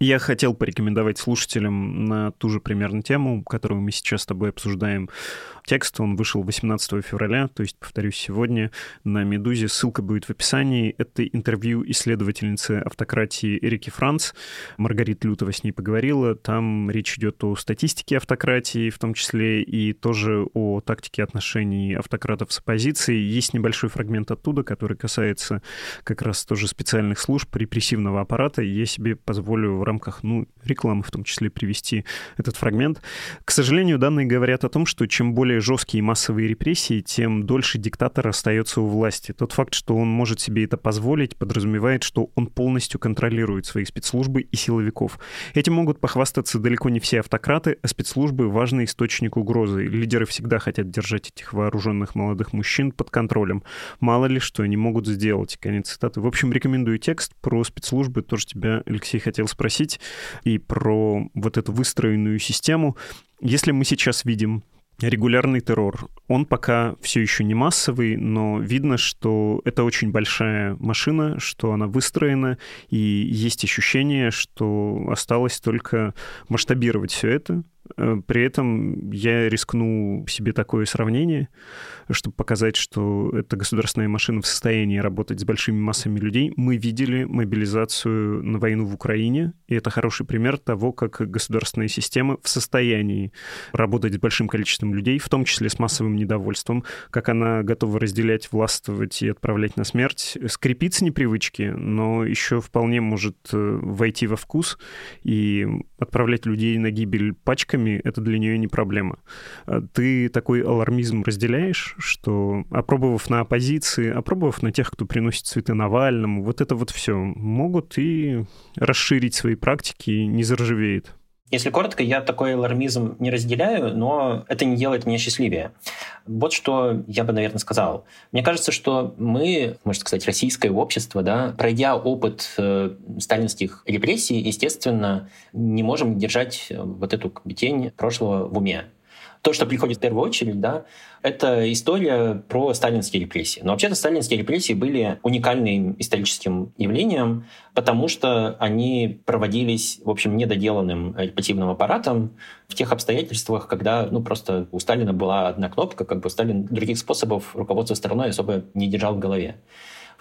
Я хотел порекомендовать слушателям на ту же примерно тему, которую мы сейчас с тобой обсуждаем, Текст, он вышел 18 февраля, то есть, повторюсь, сегодня на «Медузе». Ссылка будет в описании. Это интервью исследовательницы автократии Эрики Франц. Маргарита Лютова с ней поговорила. Там речь идет о статистике автократии, в том числе и тоже о тактике отношений автократов с оппозицией. Есть небольшой фрагмент оттуда, который касается как раз тоже специальных служб, репрессивного аппарата. Я себе позволю в рамках ну, рекламы в том числе привести этот фрагмент. К сожалению, данные говорят о том, что чем более более жесткие массовые репрессии, тем дольше диктатор остается у власти. Тот факт, что он может себе это позволить, подразумевает, что он полностью контролирует свои спецслужбы и силовиков. Этим могут похвастаться далеко не все автократы, а спецслужбы — важный источник угрозы. Лидеры всегда хотят держать этих вооруженных молодых мужчин под контролем. Мало ли, что они могут сделать. Конец цитаты. В общем, рекомендую текст про спецслужбы. Тоже тебя, Алексей, хотел спросить. И про вот эту выстроенную систему. Если мы сейчас видим регулярный террор. Он пока все еще не массовый, но видно, что это очень большая машина, что она выстроена, и есть ощущение, что осталось только масштабировать все это, при этом я рискну себе такое сравнение, чтобы показать, что эта государственная машина в состоянии работать с большими массами людей. Мы видели мобилизацию на войну в Украине, и это хороший пример того, как государственная система в состоянии работать с большим количеством людей, в том числе с массовым недовольством, как она готова разделять, властвовать и отправлять на смерть. Скрипит с непривычки, но еще вполне может э, войти во вкус и отправлять людей на гибель пачками, ошибками, это для нее не проблема. А ты такой алармизм разделяешь, что опробовав на оппозиции, опробовав на тех, кто приносит цветы Навальному, вот это вот все могут и расширить свои практики, не заржавеет. Если коротко, я такой алармизм не разделяю, но это не делает меня счастливее. Вот что я бы, наверное, сказал. Мне кажется, что мы, можно сказать, российское общество, да, пройдя опыт э, сталинских репрессий, естественно, не можем держать вот эту тень прошлого в уме. То, что приходит в первую очередь, да, это история про сталинские репрессии. Но вообще-то сталинские репрессии были уникальным историческим явлением, потому что они проводились, в общем, недоделанным репрессивным аппаратом в тех обстоятельствах, когда ну, просто у Сталина была одна кнопка, как бы Сталин других способов руководства страной особо не держал в голове.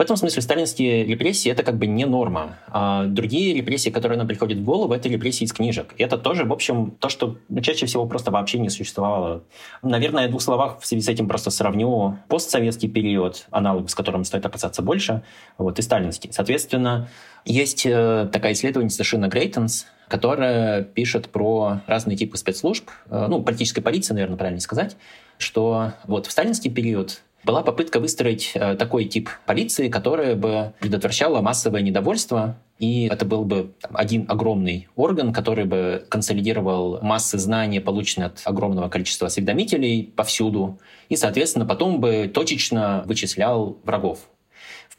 В этом смысле сталинские репрессии — это как бы не норма. А другие репрессии, которые нам приходят в голову, это репрессии из книжек. И это тоже, в общем, то, что чаще всего просто вообще не существовало. Наверное, в двух словах в связи с этим просто сравню постсоветский период, аналог с которым стоит опасаться больше, вот, и сталинский. Соответственно, есть э, такая исследовательница Шина Грейтенс, которая пишет про разные типы спецслужб, э, ну, политической полиции, наверное, правильно сказать, что вот в сталинский период была попытка выстроить э, такой тип полиции, которая бы предотвращала массовое недовольство, и это был бы один огромный орган, который бы консолидировал массы знаний, полученные от огромного количества осведомителей повсюду, и, соответственно, потом бы точечно вычислял врагов.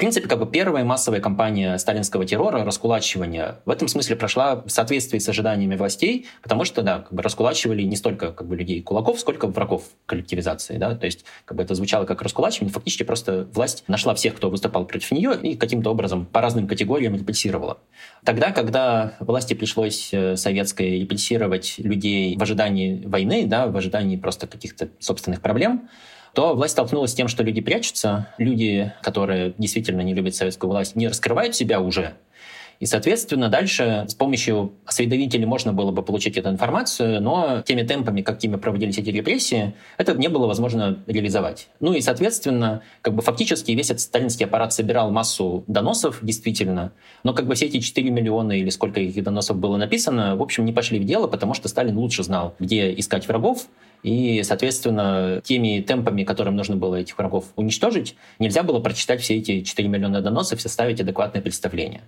Принципе, как бы первая массовая кампания сталинского террора, раскулачивания, в этом смысле прошла в соответствии с ожиданиями властей, потому что, да, как бы раскулачивали не столько как бы людей кулаков, сколько врагов коллективизации, да, то есть как бы это звучало как раскулачивание, фактически просто власть нашла всех, кто выступал против нее и каким-то образом по разным категориям репрессировала. Тогда, когда власти пришлось э, советской репрессировать людей в ожидании войны, да, в ожидании просто каких-то собственных проблем, то власть столкнулась с тем, что люди прячутся, люди, которые действительно не любят советскую власть, не раскрывают себя уже, и, соответственно, дальше с помощью осведомителей можно было бы получить эту информацию, но теми темпами, какими проводились эти репрессии, это не было возможно реализовать. Ну и, соответственно, как бы фактически весь этот сталинский аппарат собирал массу доносов, действительно, но как бы все эти 4 миллиона или сколько их доносов было написано, в общем, не пошли в дело, потому что Сталин лучше знал, где искать врагов, и, соответственно, теми темпами, которым нужно было этих врагов уничтожить, нельзя было прочитать все эти 4 миллиона доносов и составить адекватное представление.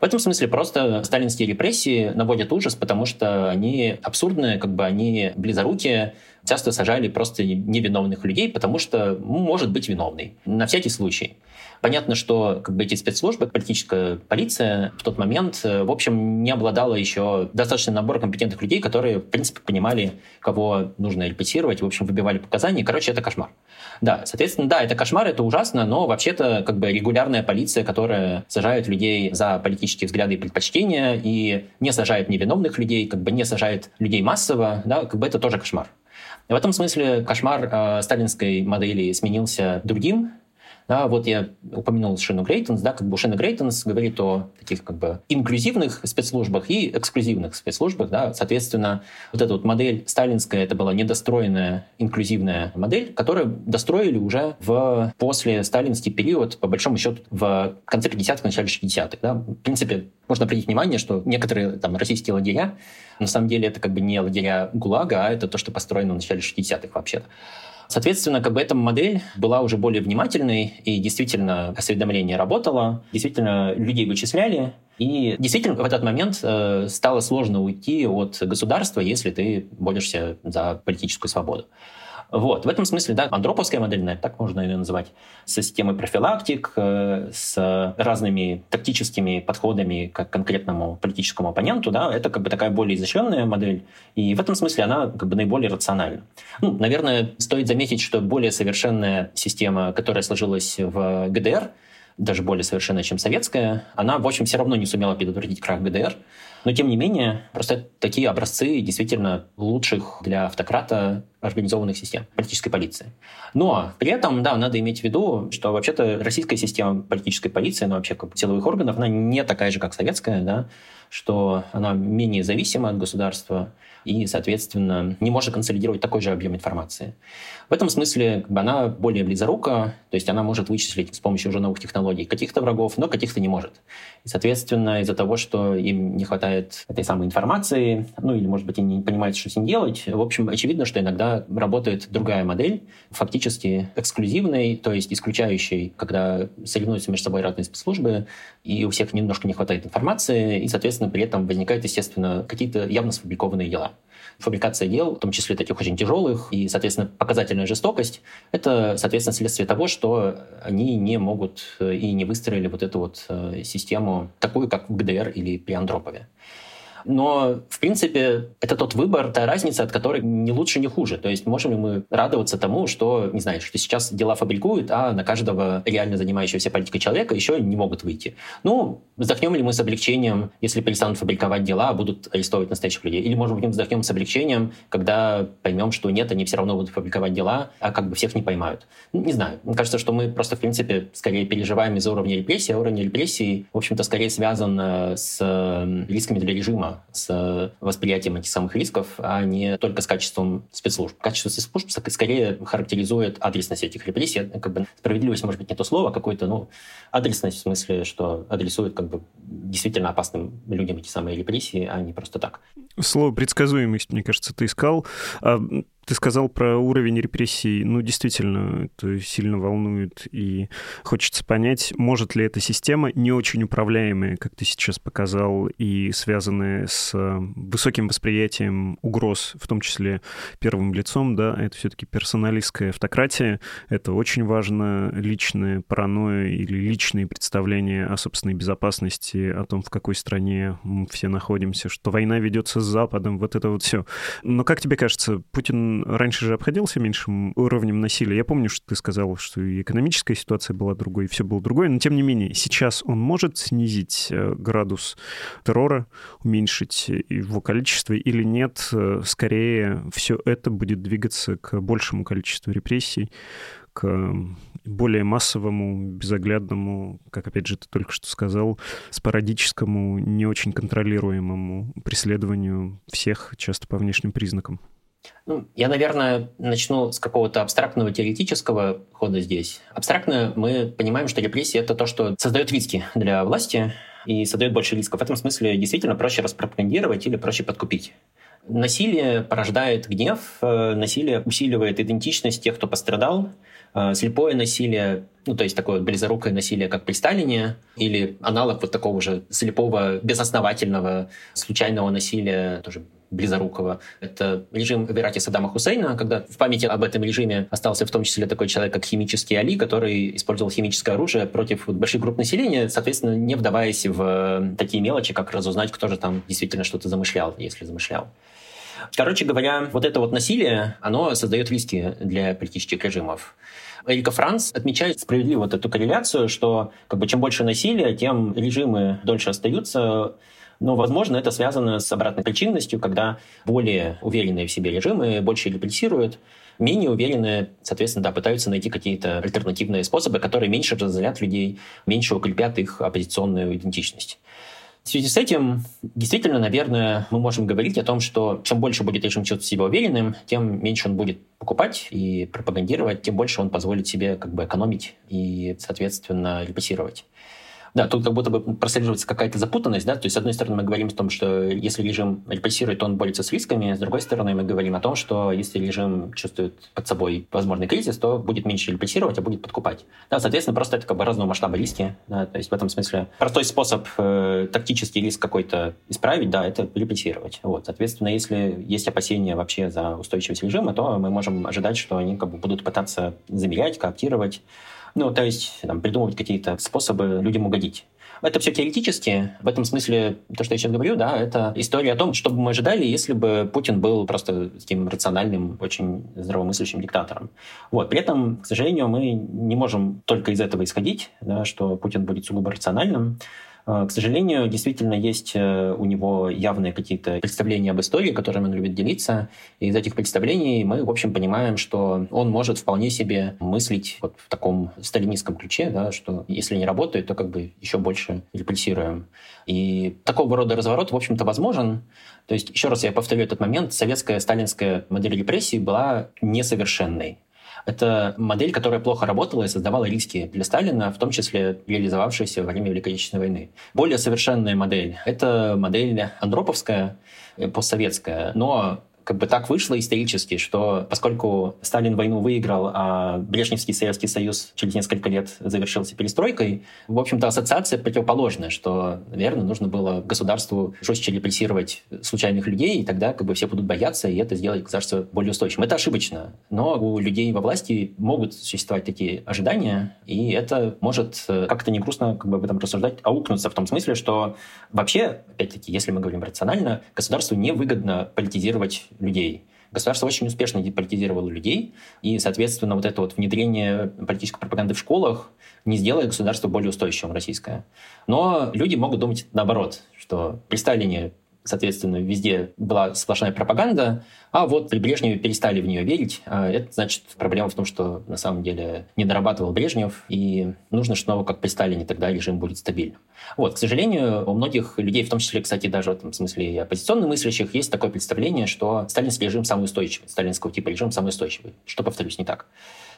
В этом смысле просто сталинские репрессии наводят ужас, потому что они абсурдные, как бы они близорукие, часто сажали просто невиновных людей, потому что может быть виновный. На всякий случай. Понятно, что как бы, эти спецслужбы, политическая полиция в тот момент, э, в общем, не обладала еще достаточным набором компетентных людей, которые, в принципе, понимали, кого нужно репрессировать, в общем, выбивали показания. Короче, это кошмар. Да, соответственно, да, это кошмар, это ужасно, но вообще-то как бы регулярная полиция, которая сажает людей за политические взгляды и предпочтения и не сажает невиновных людей, как бы не сажает людей массово, да, как бы это тоже кошмар. В этом смысле кошмар э, сталинской модели сменился другим, да, вот я упомянул Шину Грейтонс, да, как бы Шина Грейтонс говорит о таких как бы инклюзивных спецслужбах и эксклюзивных спецслужбах, да, соответственно, вот эта вот модель сталинская, это была недостроенная инклюзивная модель, которую достроили уже в после сталинский период, по большому счету, в конце 50-х, начале 60-х, да. В принципе, можно обратить внимание, что некоторые там российские лагеря, на самом деле это как бы не лагеря ГУЛАГа, а это то, что построено в начале 60-х вообще-то. Соответственно, как бы эта модель была уже более внимательной, и действительно осведомление работало, действительно людей вычисляли, и действительно в этот момент э, стало сложно уйти от государства, если ты борешься за политическую свободу. Вот. В этом смысле, да, андроповская модель, наверное, так можно ее называть, с системой профилактик, э, с разными тактическими подходами к конкретному политическому оппоненту, да, это как бы такая более изощренная модель, и в этом смысле она как бы наиболее рациональна. Ну, наверное, стоит заметить, что более совершенная система, которая сложилась в ГДР, даже более совершенная, чем советская, она, в общем, все равно не сумела предотвратить крах ГДР, но, тем не менее, просто такие образцы действительно лучших для автократа организованных систем политической полиции. Но при этом, да, надо иметь в виду, что вообще-то российская система политической полиции, ну вообще как силовых органов, она не такая же, как советская, да, что она менее зависима от государства и, соответственно, не может консолидировать такой же объем информации. В этом смысле как бы, она более близорука, то есть она может вычислить с помощью уже новых технологий каких-то врагов, но каких-то не может. И, соответственно, из-за того, что им не хватает этой самой информации, ну или, может быть, они не понимают, что с ним делать, в общем, очевидно, что иногда работает другая модель, фактически эксклюзивной, то есть исключающей, когда соревнуются между собой разные спецслужбы, и у всех немножко не хватает информации, и, соответственно, при этом возникают, естественно, какие-то явно сфабрикованные дела фабрикация дел, в том числе таких очень тяжелых, и, соответственно, показательная жестокость, это, соответственно, следствие того, что они не могут э, и не выстроили вот эту вот э, систему такую, как в ГДР или при Андропове. Но, в принципе, это тот выбор, та разница, от которой не лучше, не хуже. То есть можем ли мы радоваться тому, что, не знаю, что сейчас дела фабрикуют, а на каждого реально занимающегося политикой человека еще не могут выйти. Ну, вздохнем ли мы с облегчением, если перестанут фабриковать дела, а будут арестовывать настоящих людей? Или, может быть, мы вздохнем с облегчением, когда поймем, что нет, они все равно будут фабриковать дела, а как бы всех не поймают? Ну, не знаю. Мне кажется, что мы просто, в принципе, скорее переживаем из-за уровня репрессий, а уровень репрессий, в общем-то, скорее связан э, с рисками для режима с восприятием этих самых рисков, а не только с качеством спецслужб. Качество спецслужб скорее характеризует адресность этих репрессий. Как бы справедливость, может быть, не то слово, а какой-то, ну, адресность в смысле, что адресует как бы действительно опасным людям эти самые репрессии, а не просто так. Слово предсказуемость, мне кажется, ты искал. А ты сказал про уровень репрессий. Ну, действительно, это сильно волнует, и хочется понять, может ли эта система, не очень управляемая, как ты сейчас показал, и связанная с высоким восприятием угроз, в том числе первым лицом, да, это все-таки персоналистская автократия, это очень важно, личная паранойя или личные представления о собственной безопасности, о том, в какой стране мы все находимся, что война ведется с Западом, вот это вот все. Но как тебе кажется, Путин раньше же обходился меньшим уровнем насилия. Я помню, что ты сказал, что и экономическая ситуация была другой, и все было другое, но тем не менее, сейчас он может снизить э, градус террора, уменьшить его количество или нет? Скорее, все это будет двигаться к большему количеству репрессий, к более массовому, безоглядному, как опять же ты только что сказал, спорадическому, не очень контролируемому преследованию всех, часто по внешним признакам. Ну, я, наверное, начну с какого-то абстрактного теоретического хода здесь. Абстрактно мы понимаем, что репрессии — это то, что создает риски для власти и создает больше рисков. В этом смысле действительно проще распропагандировать или проще подкупить. Насилие порождает гнев, э, насилие усиливает идентичность тех, кто пострадал, э, слепое насилие, ну, то есть такое близорукое насилие, как при Сталине, или аналог вот такого же слепого, безосновательного, случайного насилия, тоже близорукого. Это режим в Ираке Саддама Хусейна, когда в памяти об этом режиме остался в том числе такой человек, как химический Али, который использовал химическое оружие против больших групп населения, соответственно, не вдаваясь в такие мелочи, как разузнать, кто же там действительно что-то замышлял, если замышлял. Короче говоря, вот это вот насилие, оно создает риски для политических режимов. Эрика Франц отмечает справедливо вот эту корреляцию, что как бы, чем больше насилия, тем режимы дольше остаются. Но, возможно, это связано с обратной причинностью, когда более уверенные в себе режимы больше репрессируют, менее уверенные, соответственно, да, пытаются найти какие-то альтернативные способы, которые меньше разделят людей, меньше укрепят их оппозиционную идентичность. В связи с этим, действительно, наверное, мы можем говорить о том, что чем больше будет режим чувствовать себя уверенным, тем меньше он будет покупать и пропагандировать, тем больше он позволит себе как бы экономить и, соответственно, репрессировать. Да, тут как будто бы прослеживается какая-то запутанность, да, то есть, с одной стороны, мы говорим о том, что если режим репрессирует, то он борется с рисками, с другой стороны, мы говорим о том, что если режим чувствует под собой возможный кризис, то будет меньше репрессировать, а будет подкупать. Да, соответственно, просто это как бы разного масштаба риски, да, то есть в этом смысле простой способ э, тактический риск какой-то исправить, да, это репрессировать. Вот, соответственно, если есть опасения вообще за устойчивость режима, то мы можем ожидать, что они как бы будут пытаться замерять, кооптировать, ну, то есть там, придумывать какие-то способы людям угодить. Это все теоретически. В этом смысле то, что я сейчас говорю, да, это история о том, что бы мы ожидали, если бы Путин был просто таким рациональным, очень здравомыслящим диктатором. Вот. При этом, к сожалению, мы не можем только из этого исходить, да, что Путин будет сугубо рациональным. Э, к сожалению, действительно есть э, у него явные какие-то представления об истории, которыми он любит делиться. И из этих представлений мы, в общем, понимаем, что он может вполне себе мыслить вот в таком сталинистском ключе, да, что если не работает, то как бы еще больше репрессируем. И такого рода разворот, в общем-то, возможен. То есть, еще раз я повторю этот момент, советская сталинская модель репрессий была несовершенной. Это модель, которая плохо работала и создавала риски для Сталина, в том числе реализовавшиеся во время Великой Отечественной войны. Более совершенная модель — это модель андроповская, э, постсоветская, но как бы так вышло исторически, что поскольку Сталин войну выиграл, а Брежневский Советский Союз через несколько лет завершился перестройкой, в общем-то ассоциация противоположная, что, наверное, нужно было государству жестче репрессировать случайных людей, и тогда как бы все будут бояться, и это сделать государство более устойчивым. Это ошибочно, но у людей во власти могут существовать такие ожидания, и это может э, как-то не грустно как бы об этом рассуждать, аукнуться в том смысле, что вообще, опять-таки, если мы говорим рационально, государству невыгодно политизировать людей. Государство очень успешно деполитизировало людей, и, соответственно, вот это вот внедрение политической пропаганды в школах не сделает государство более устойчивым российское. Но люди могут думать наоборот, что при Сталине соответственно, везде была сплошная пропаганда, а вот при Брежневе перестали в нее верить. А это значит, проблема в том, что на самом деле не дорабатывал Брежнев, и нужно снова, как при Сталине, тогда режим будет стабильным. Вот, к сожалению, у многих людей, в том числе, кстати, даже в этом смысле и оппозиционно мыслящих, есть такое представление, что сталинский режим самый устойчивый, сталинского типа режим самый устойчивый, что, повторюсь, не так.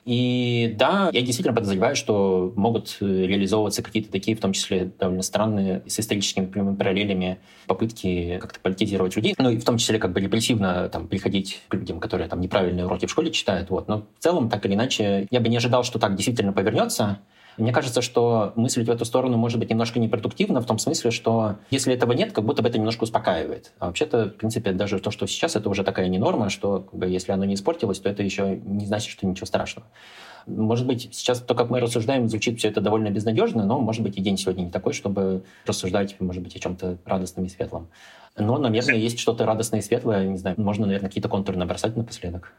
И да, я действительно подозреваю, что могут э, реализовываться какие-то такие, в том числе довольно странные, с историческими прямыми параллелями попытки как-то политизировать людей, ну и в том числе как бы репрессивно там приходить к людям, которые там неправильные уроки в школе читают. Вот. Но в целом, так или иначе, я бы не ожидал, что так действительно повернется. Мне кажется, что мыслить в эту сторону может быть немножко непродуктивно, в том смысле, что если этого нет, как будто бы это немножко успокаивает. А вообще-то, в принципе, даже то, что сейчас, это уже такая не норма, что как бы, если оно не испортилось, то это еще не значит, что ничего страшного. Может быть, сейчас то, как мы рассуждаем, звучит все это довольно безнадежно, но, может быть, и день сегодня не такой, чтобы рассуждать, может быть, о чем-то радостном и светлом. Но, наверное, есть что-то радостное и светлое, не знаю, можно, наверное, какие-то контуры набросать напоследок.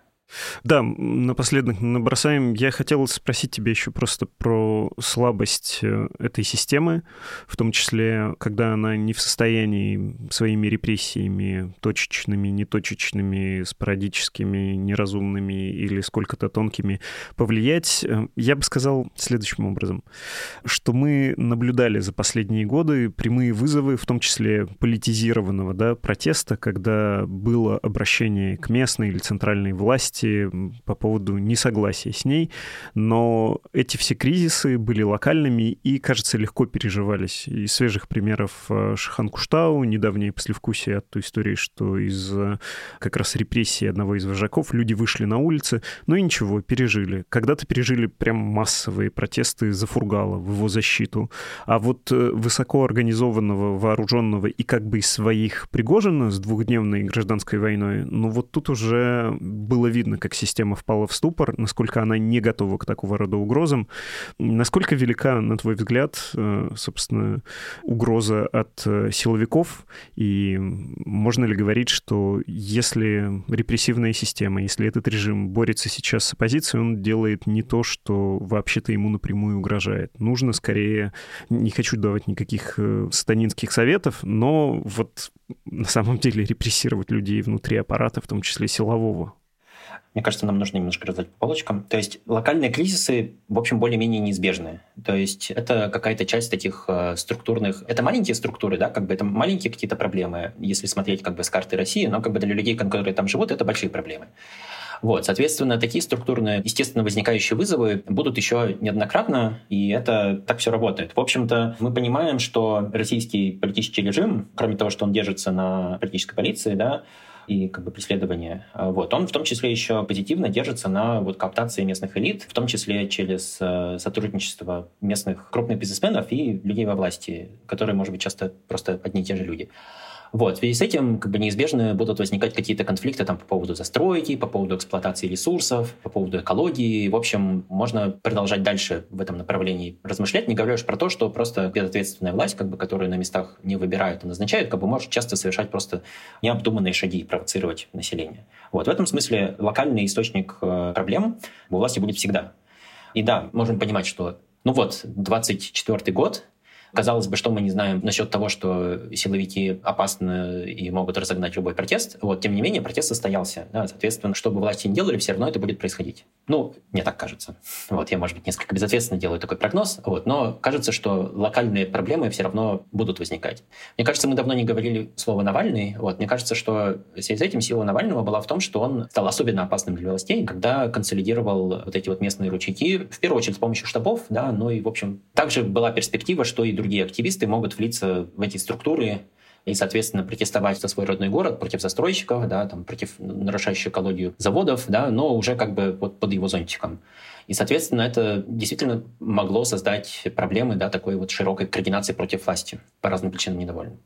Да, напоследок набросаем. Я хотел спросить тебя еще просто про слабость э, этой системы, в том числе, когда она не в состоянии своими репрессиями, точечными, неточечными, спорадическими, неразумными или сколько-то тонкими повлиять. Э, я бы сказал следующим образом, что мы наблюдали за последние годы прямые вызовы, в том числе политизированного да, протеста, когда было обращение к местной или центральной власти, власти по поводу несогласия с ней. Но эти все кризисы были локальными и, кажется, легко переживались. Из свежих примеров э, Шахан Куштау, недавнее послевкусие от той истории, что из как раз репрессии одного из вожаков люди вышли на улицы, ну и ничего, пережили. Когда-то пережили прям массовые протесты за Фургала в его защиту. А вот высоко организованного, вооруженного и как бы из своих Пригожина с двухдневной гражданской войной, ну вот тут уже было видно, как система впала в ступор, насколько она не готова к такого рода угрозам. Насколько велика, на твой взгляд, э, собственно, угроза от э, силовиков? И можно ли говорить, что если репрессивная система, если этот режим борется сейчас с оппозицией, он делает не то, что вообще-то ему напрямую угрожает? Нужно скорее, не хочу давать никаких э, сатанинских советов, но вот на самом деле репрессировать людей внутри аппарата, в том числе силового. Мне кажется, нам нужно немножко раздать по полочкам. То есть локальные кризисы, в общем, более-менее неизбежны. То есть это какая-то часть таких э, структурных... Это маленькие структуры, да, как бы это маленькие какие-то проблемы, если смотреть как бы с карты России, но как бы для людей, которые там живут, это большие проблемы. Вот, соответственно, такие структурные, естественно, возникающие вызовы будут еще неоднократно, и это так все работает. В общем-то, мы понимаем, что российский политический режим, кроме того, что он держится на политической полиции, да, и как бы преследование. Вот. Он в том числе еще позитивно держится на вот, кооптации местных элит, в том числе через э, сотрудничество местных крупных бизнесменов и людей во власти, которые, может быть, часто просто одни и те же люди. Вот. В связи с этим как бы неизбежно будут возникать какие-то конфликты там, по поводу застройки, по поводу эксплуатации ресурсов, по поводу экологии. В общем, можно продолжать дальше в этом направлении размышлять, не говоря уж про то, что просто безответственная власть, как бы, которую на местах не выбирают, а назначают, как бы может часто совершать просто необдуманные шаги и провоцировать население. Вот. В этом смысле локальный источник э, проблем у власти будет всегда. И да, можем понимать, что ну вот, 24 год, Казалось бы, что мы не знаем насчет того, что силовики опасны и могут разогнать любой протест. Вот, тем не менее, протест состоялся. Да, соответственно, что бы власти не делали, все равно это будет происходить. Ну, мне так кажется. Вот, я, может быть, несколько безответственно делаю такой прогноз, вот, но кажется, что локальные проблемы все равно будут возникать. Мне кажется, мы давно не говорили слово «Навальный». Вот, мне кажется, что в связи с этим сила Навального была в том, что он стал особенно опасным для властей, когда консолидировал вот эти вот местные ручейки, в первую очередь с помощью штабов, да, ну и, в общем, также была перспектива, что и другие активисты могут влиться в эти структуры и, соответственно, протестовать за свой родной город против застройщиков, да, там, против нарушающих экологию заводов, да, но уже как бы вот под его зонтиком. И, соответственно, это действительно могло создать проблемы да, такой вот широкой координации против власти по разным причинам недовольным.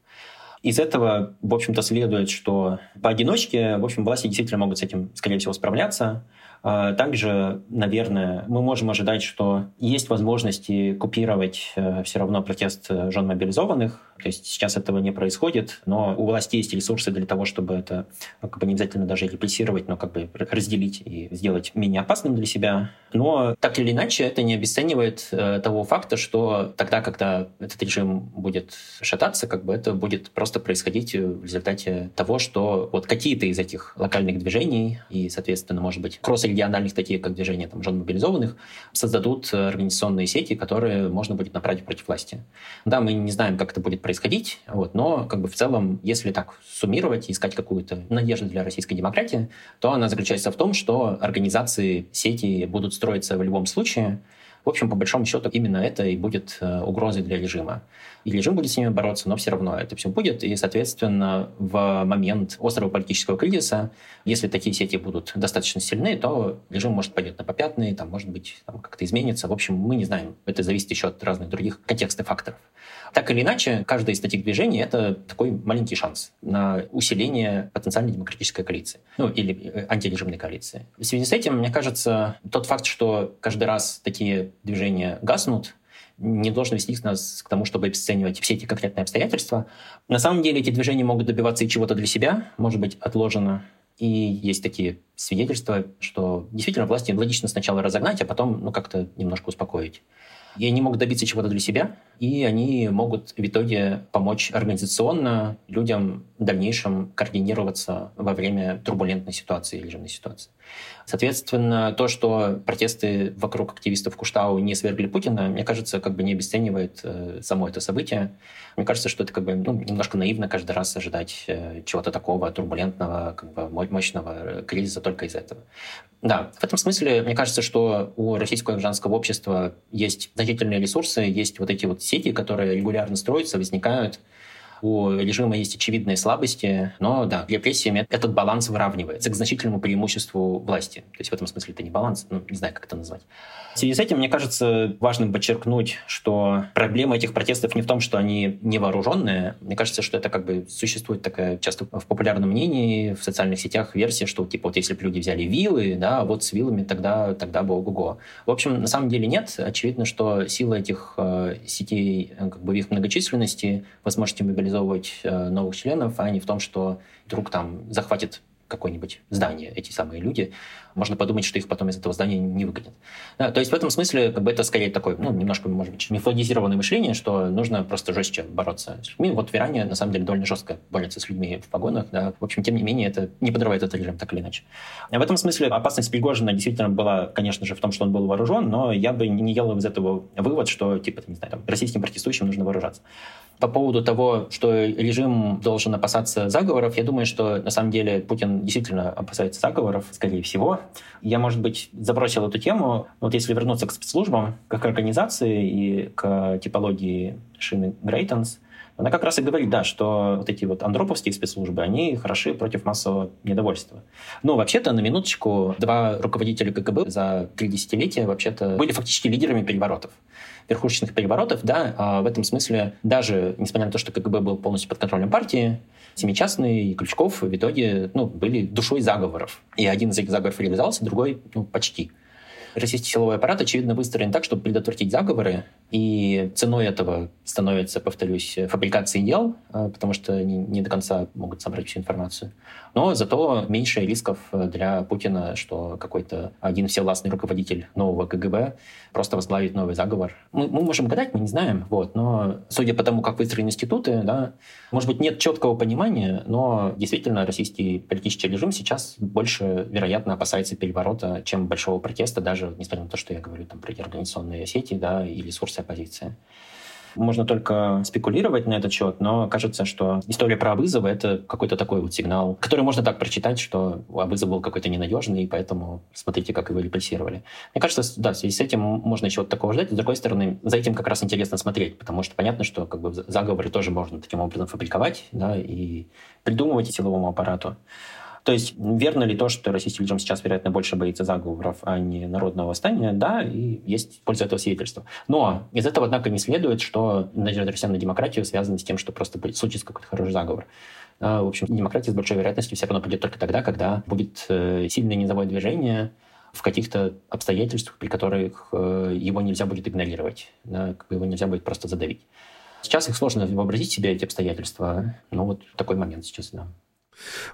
Из этого, в общем-то, следует, что поодиночке, в общем, власти действительно могут с этим, скорее всего, справляться. А, также, наверное, мы можем ожидать, что есть возможности купировать э, все равно протест э, жен мобилизованных. То есть сейчас этого не происходит, но у власти есть ресурсы для того, чтобы это ну, как бы не обязательно даже репрессировать, но как бы разделить и сделать менее опасным для себя. Но так или иначе это не обесценивает э, того факта, что тогда, когда этот режим будет шататься, как бы это будет просто происходить в результате того, что вот какие-то из этих локальных движений и, соответственно, может быть, кросс региональных, такие как движение там, жен мобилизованных, создадут организационные сети, которые можно будет направить против власти. Да, мы не знаем, как это будет происходить, вот, но как бы в целом, если так суммировать и искать какую-то надежду для российской демократии, то она заключается в том, что организации сети будут строиться в любом случае, в общем, по большому счету, именно это и будет э, угрозой для режима. И режим будет с ними бороться, но все равно это все будет. И, соответственно, в момент острого политического кризиса, если такие сети будут достаточно сильны, то режим может пойдет на попятные, там, может быть, там, как-то изменится. В общем, мы не знаем. Это зависит еще от разных других контекстных факторов. Так или иначе, каждое из таких движений — это такой маленький шанс на усиление потенциальной демократической коалиции, ну, или э, антирежимной коалиции. В связи с этим, мне кажется, тот факт, что каждый раз такие движения гаснут, не должен вести нас к тому, чтобы обесценивать все эти конкретные обстоятельства. На самом деле эти движения могут добиваться и чего-то для себя, может быть, отложено. И есть такие свидетельства, что действительно власти логично сначала разогнать, а потом ну, как-то немножко успокоить. и они могут добиться чего-то для себя, и они могут в итоге помочь организационно людям в дальнейшем координироваться во время турбулентной ситуации, режимной ситуации. Соответственно, то, что протесты вокруг активистов Куштау не свергли Путина, мне кажется, как бы не обесценивает э, само это событие. Мне кажется, что это как бы ну, немножко наивно каждый раз ожидать э, чего-то такого турбулентного, как бы мощного кризиса только из этого. Да, в этом смысле мне кажется, что у российского гражданского общества есть значительные ресурсы, есть вот эти вот сети, которые регулярно строятся, возникают, у режима есть очевидные слабости, но да, репрессиями этот баланс выравнивается к значительному преимуществу власти. То есть в этом смысле это не баланс, ну, не знаю, как это назвать. В связи с этим, мне кажется, важным подчеркнуть, что проблема этих протестов не в том, что они не вооруженные. Мне кажется, что это как бы существует такая часто в популярном мнении, в социальных сетях версия, что типа вот если бы люди взяли вилы, да, вот с вилами тогда, тогда бы ого-го. В общем, на самом деле нет. Очевидно, что сила этих э, сетей, э, как бы их многочисленности, возможности мобилизовывать э, новых членов, а не в том, что вдруг там захватит какое-нибудь здание эти самые люди, можно подумать, что их потом из этого здания не выгонят. Да, то есть в этом смысле как бы это скорее такое, ну, немножко, может быть, мифологизированное мышление, что нужно просто жестче бороться с людьми. Вот в Иране, на самом деле, довольно жестко борются с людьми в погонах. Да. В общем, тем не менее, это не подрывает этот режим так или иначе. В этом смысле опасность Пригожина действительно была, конечно же, в том, что он был вооружен, но я бы не делал из этого вывод, что, типа, не знаю, там, российским протестующим нужно вооружаться. По поводу того, что режим должен опасаться заговоров, я думаю, что на самом деле Путин действительно опасается заговоров, скорее всего. Я, может быть, забросил эту тему. Вот если вернуться к спецслужбам, как организации и к типологии Шины Грейтонс, она как раз и говорит, да, что вот эти вот андроповские спецслужбы, они хороши против массового недовольства. Но вообще-то, на минуточку, два руководителя КГБ за три десятилетия вообще-то были фактически лидерами переворотов верхушечных переворотов, да, а в этом смысле даже, несмотря на то, что КГБ был полностью под контролем партии, Семичастный и Ключков в итоге ну, были душой заговоров. И один из этих заговоров реализовался, другой ну, почти. Российский силовой аппарат, очевидно, выстроен так, чтобы предотвратить заговоры, и ценой этого становится, повторюсь, фабрикация дел, а, потому что они не до конца могут собрать всю информацию. Но зато меньше рисков для Путина, что какой-то один всевластный руководитель нового КГБ просто возглавит новый заговор. Мы, мы можем гадать, мы не знаем, вот, но судя по тому, как выстроены институты, да, может быть, нет четкого понимания, но действительно российский политический режим сейчас больше, вероятно, опасается переворота, чем большого протеста, даже несмотря на то, что я говорю там, про организационные сети да, и ресурсы оппозиции. Можно только спекулировать на этот счет, но кажется, что история про Абызова — это какой-то такой вот сигнал, который можно так прочитать, что Абызов был какой-то ненадежный, и поэтому смотрите, как его репрессировали. Мне кажется, да, в связи с этим можно чего-то такого ждать. С другой стороны, за этим как раз интересно смотреть, потому что понятно, что как бы заговоры тоже можно таким образом фабриковать да, и придумывать силовому аппарату. То есть верно ли то, что российский режим сейчас, вероятно, больше боится заговоров, а не народного восстания? Да, и есть польза этого свидетельства. Но из этого, однако, не следует, что надежда россиян на демократию связана с тем, что просто случится какой-то хороший заговор. В общем, демократия с большой вероятностью все равно придет только тогда, когда будет э, сильное низовое движение, в каких-то обстоятельствах, при которых э, его нельзя будет игнорировать, да, его нельзя будет просто задавить. Сейчас их сложно вообразить себе, эти обстоятельства, но вот такой момент сейчас, да.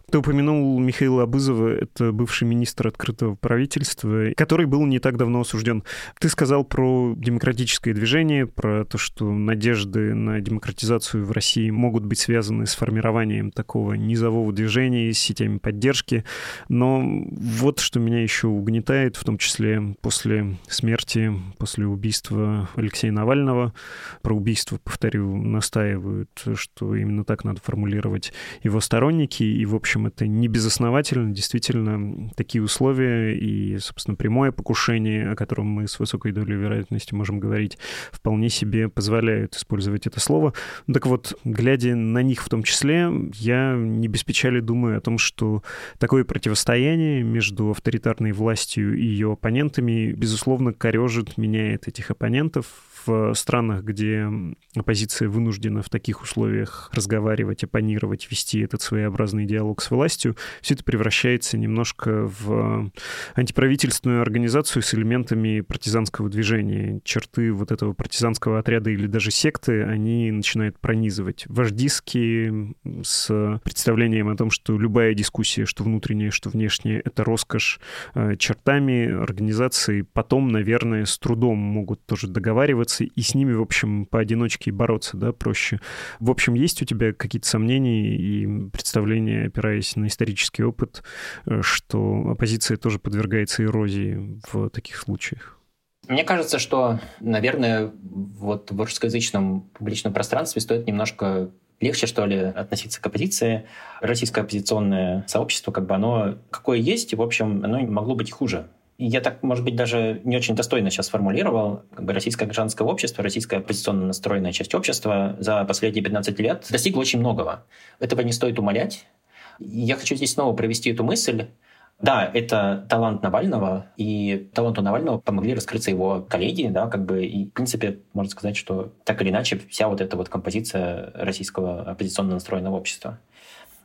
Ты упомянул Михаила Абызова, это бывший министр открытого правительства, который был не так давно осужден. Ты сказал про демократическое движение, про то, что надежды на демократизацию в России могут быть связаны с формированием такого низового движения, с сетями поддержки. Но вот что меня еще угнетает, в том числе после смерти, после убийства Алексея Навального. Про убийство, повторю, настаивают, что именно так надо формулировать его сторонники и, в общем, это не безосновательно. Действительно, такие условия и, собственно, прямое покушение, о котором мы с высокой долей вероятности можем говорить, вполне себе позволяют использовать это слово. Так вот, глядя на них в том числе, я не без печали думаю о том, что такое противостояние между авторитарной властью и ее оппонентами, безусловно, корежит, меняет этих оппонентов, в странах, где оппозиция вынуждена в таких условиях разговаривать, оппонировать, вести этот своеобразный диалог с властью, все это превращается немножко в антиправительственную организацию с элементами партизанского движения. Черты вот этого партизанского отряда или даже секты, они начинают пронизывать. Вождистские с представлением о том, что любая дискуссия, что внутренняя, что внешняя, это роскошь э, чертами организации потом, наверное, с трудом могут тоже договариваться организации, и с ними, в общем, поодиночке бороться, да, проще. В общем, есть у тебя какие-то сомнения и представления, опираясь на исторический опыт, э, что оппозиция тоже подвергается эрозии в таких случаях? Мне кажется, что, наверное, вот в русскоязычном публичном пространстве стоит немножко легче, что ли, относиться к оппозиции. Российское оппозиционное сообщество, как бы оно какое есть, и, в общем, оно могло быть хуже. Я так, может быть, даже не очень достойно сейчас сформулировал. Как бы российское гражданское общество, российская оппозиционно настроенная часть общества за последние 15 лет достигла очень многого. Этого не стоит умолять. Я хочу здесь снова провести эту мысль. Да, это талант Навального, и таланту Навального помогли раскрыться его коллеги, да, как бы, и, в принципе, можно сказать, что так или иначе вся вот эта вот композиция российского оппозиционно настроенного общества.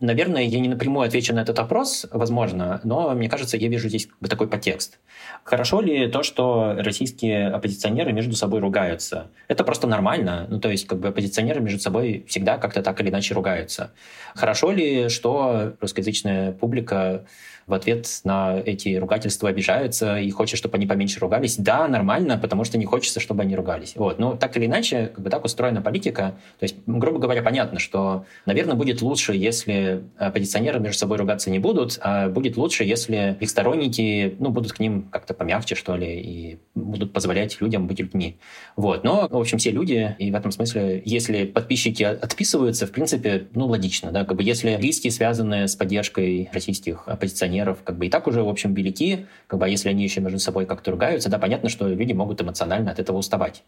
Наверное, я не напрямую отвечу на этот вопрос, возможно, но мне кажется, я вижу здесь такой подтекст. Хорошо ли то, что российские оппозиционеры между собой ругаются? Это просто нормально. Ну, то есть, как бы оппозиционеры между собой всегда как-то так или иначе ругаются. Хорошо ли, что русскоязычная публика в ответ на эти ругательства обижаются и хочет, чтобы они поменьше ругались. Да, нормально, потому что не хочется, чтобы они ругались. Вот. Но так или иначе, как бы так устроена политика. То есть, грубо говоря, понятно, что, наверное, будет лучше, если оппозиционеры между собой ругаться не будут, а будет лучше, если их сторонники ну, будут к ним как-то помягче, что ли, и будут позволять людям быть людьми. Вот. Но, в общем, все люди, и в этом смысле, если подписчики отписываются, в принципе, ну, логично, да, как бы если риски, связанные с поддержкой российских оппозиционеров, пенсионеров как бы и так уже, в общем, велики, как бы, а если они еще между собой как-то ругаются, да, понятно, что люди могут эмоционально от этого уставать.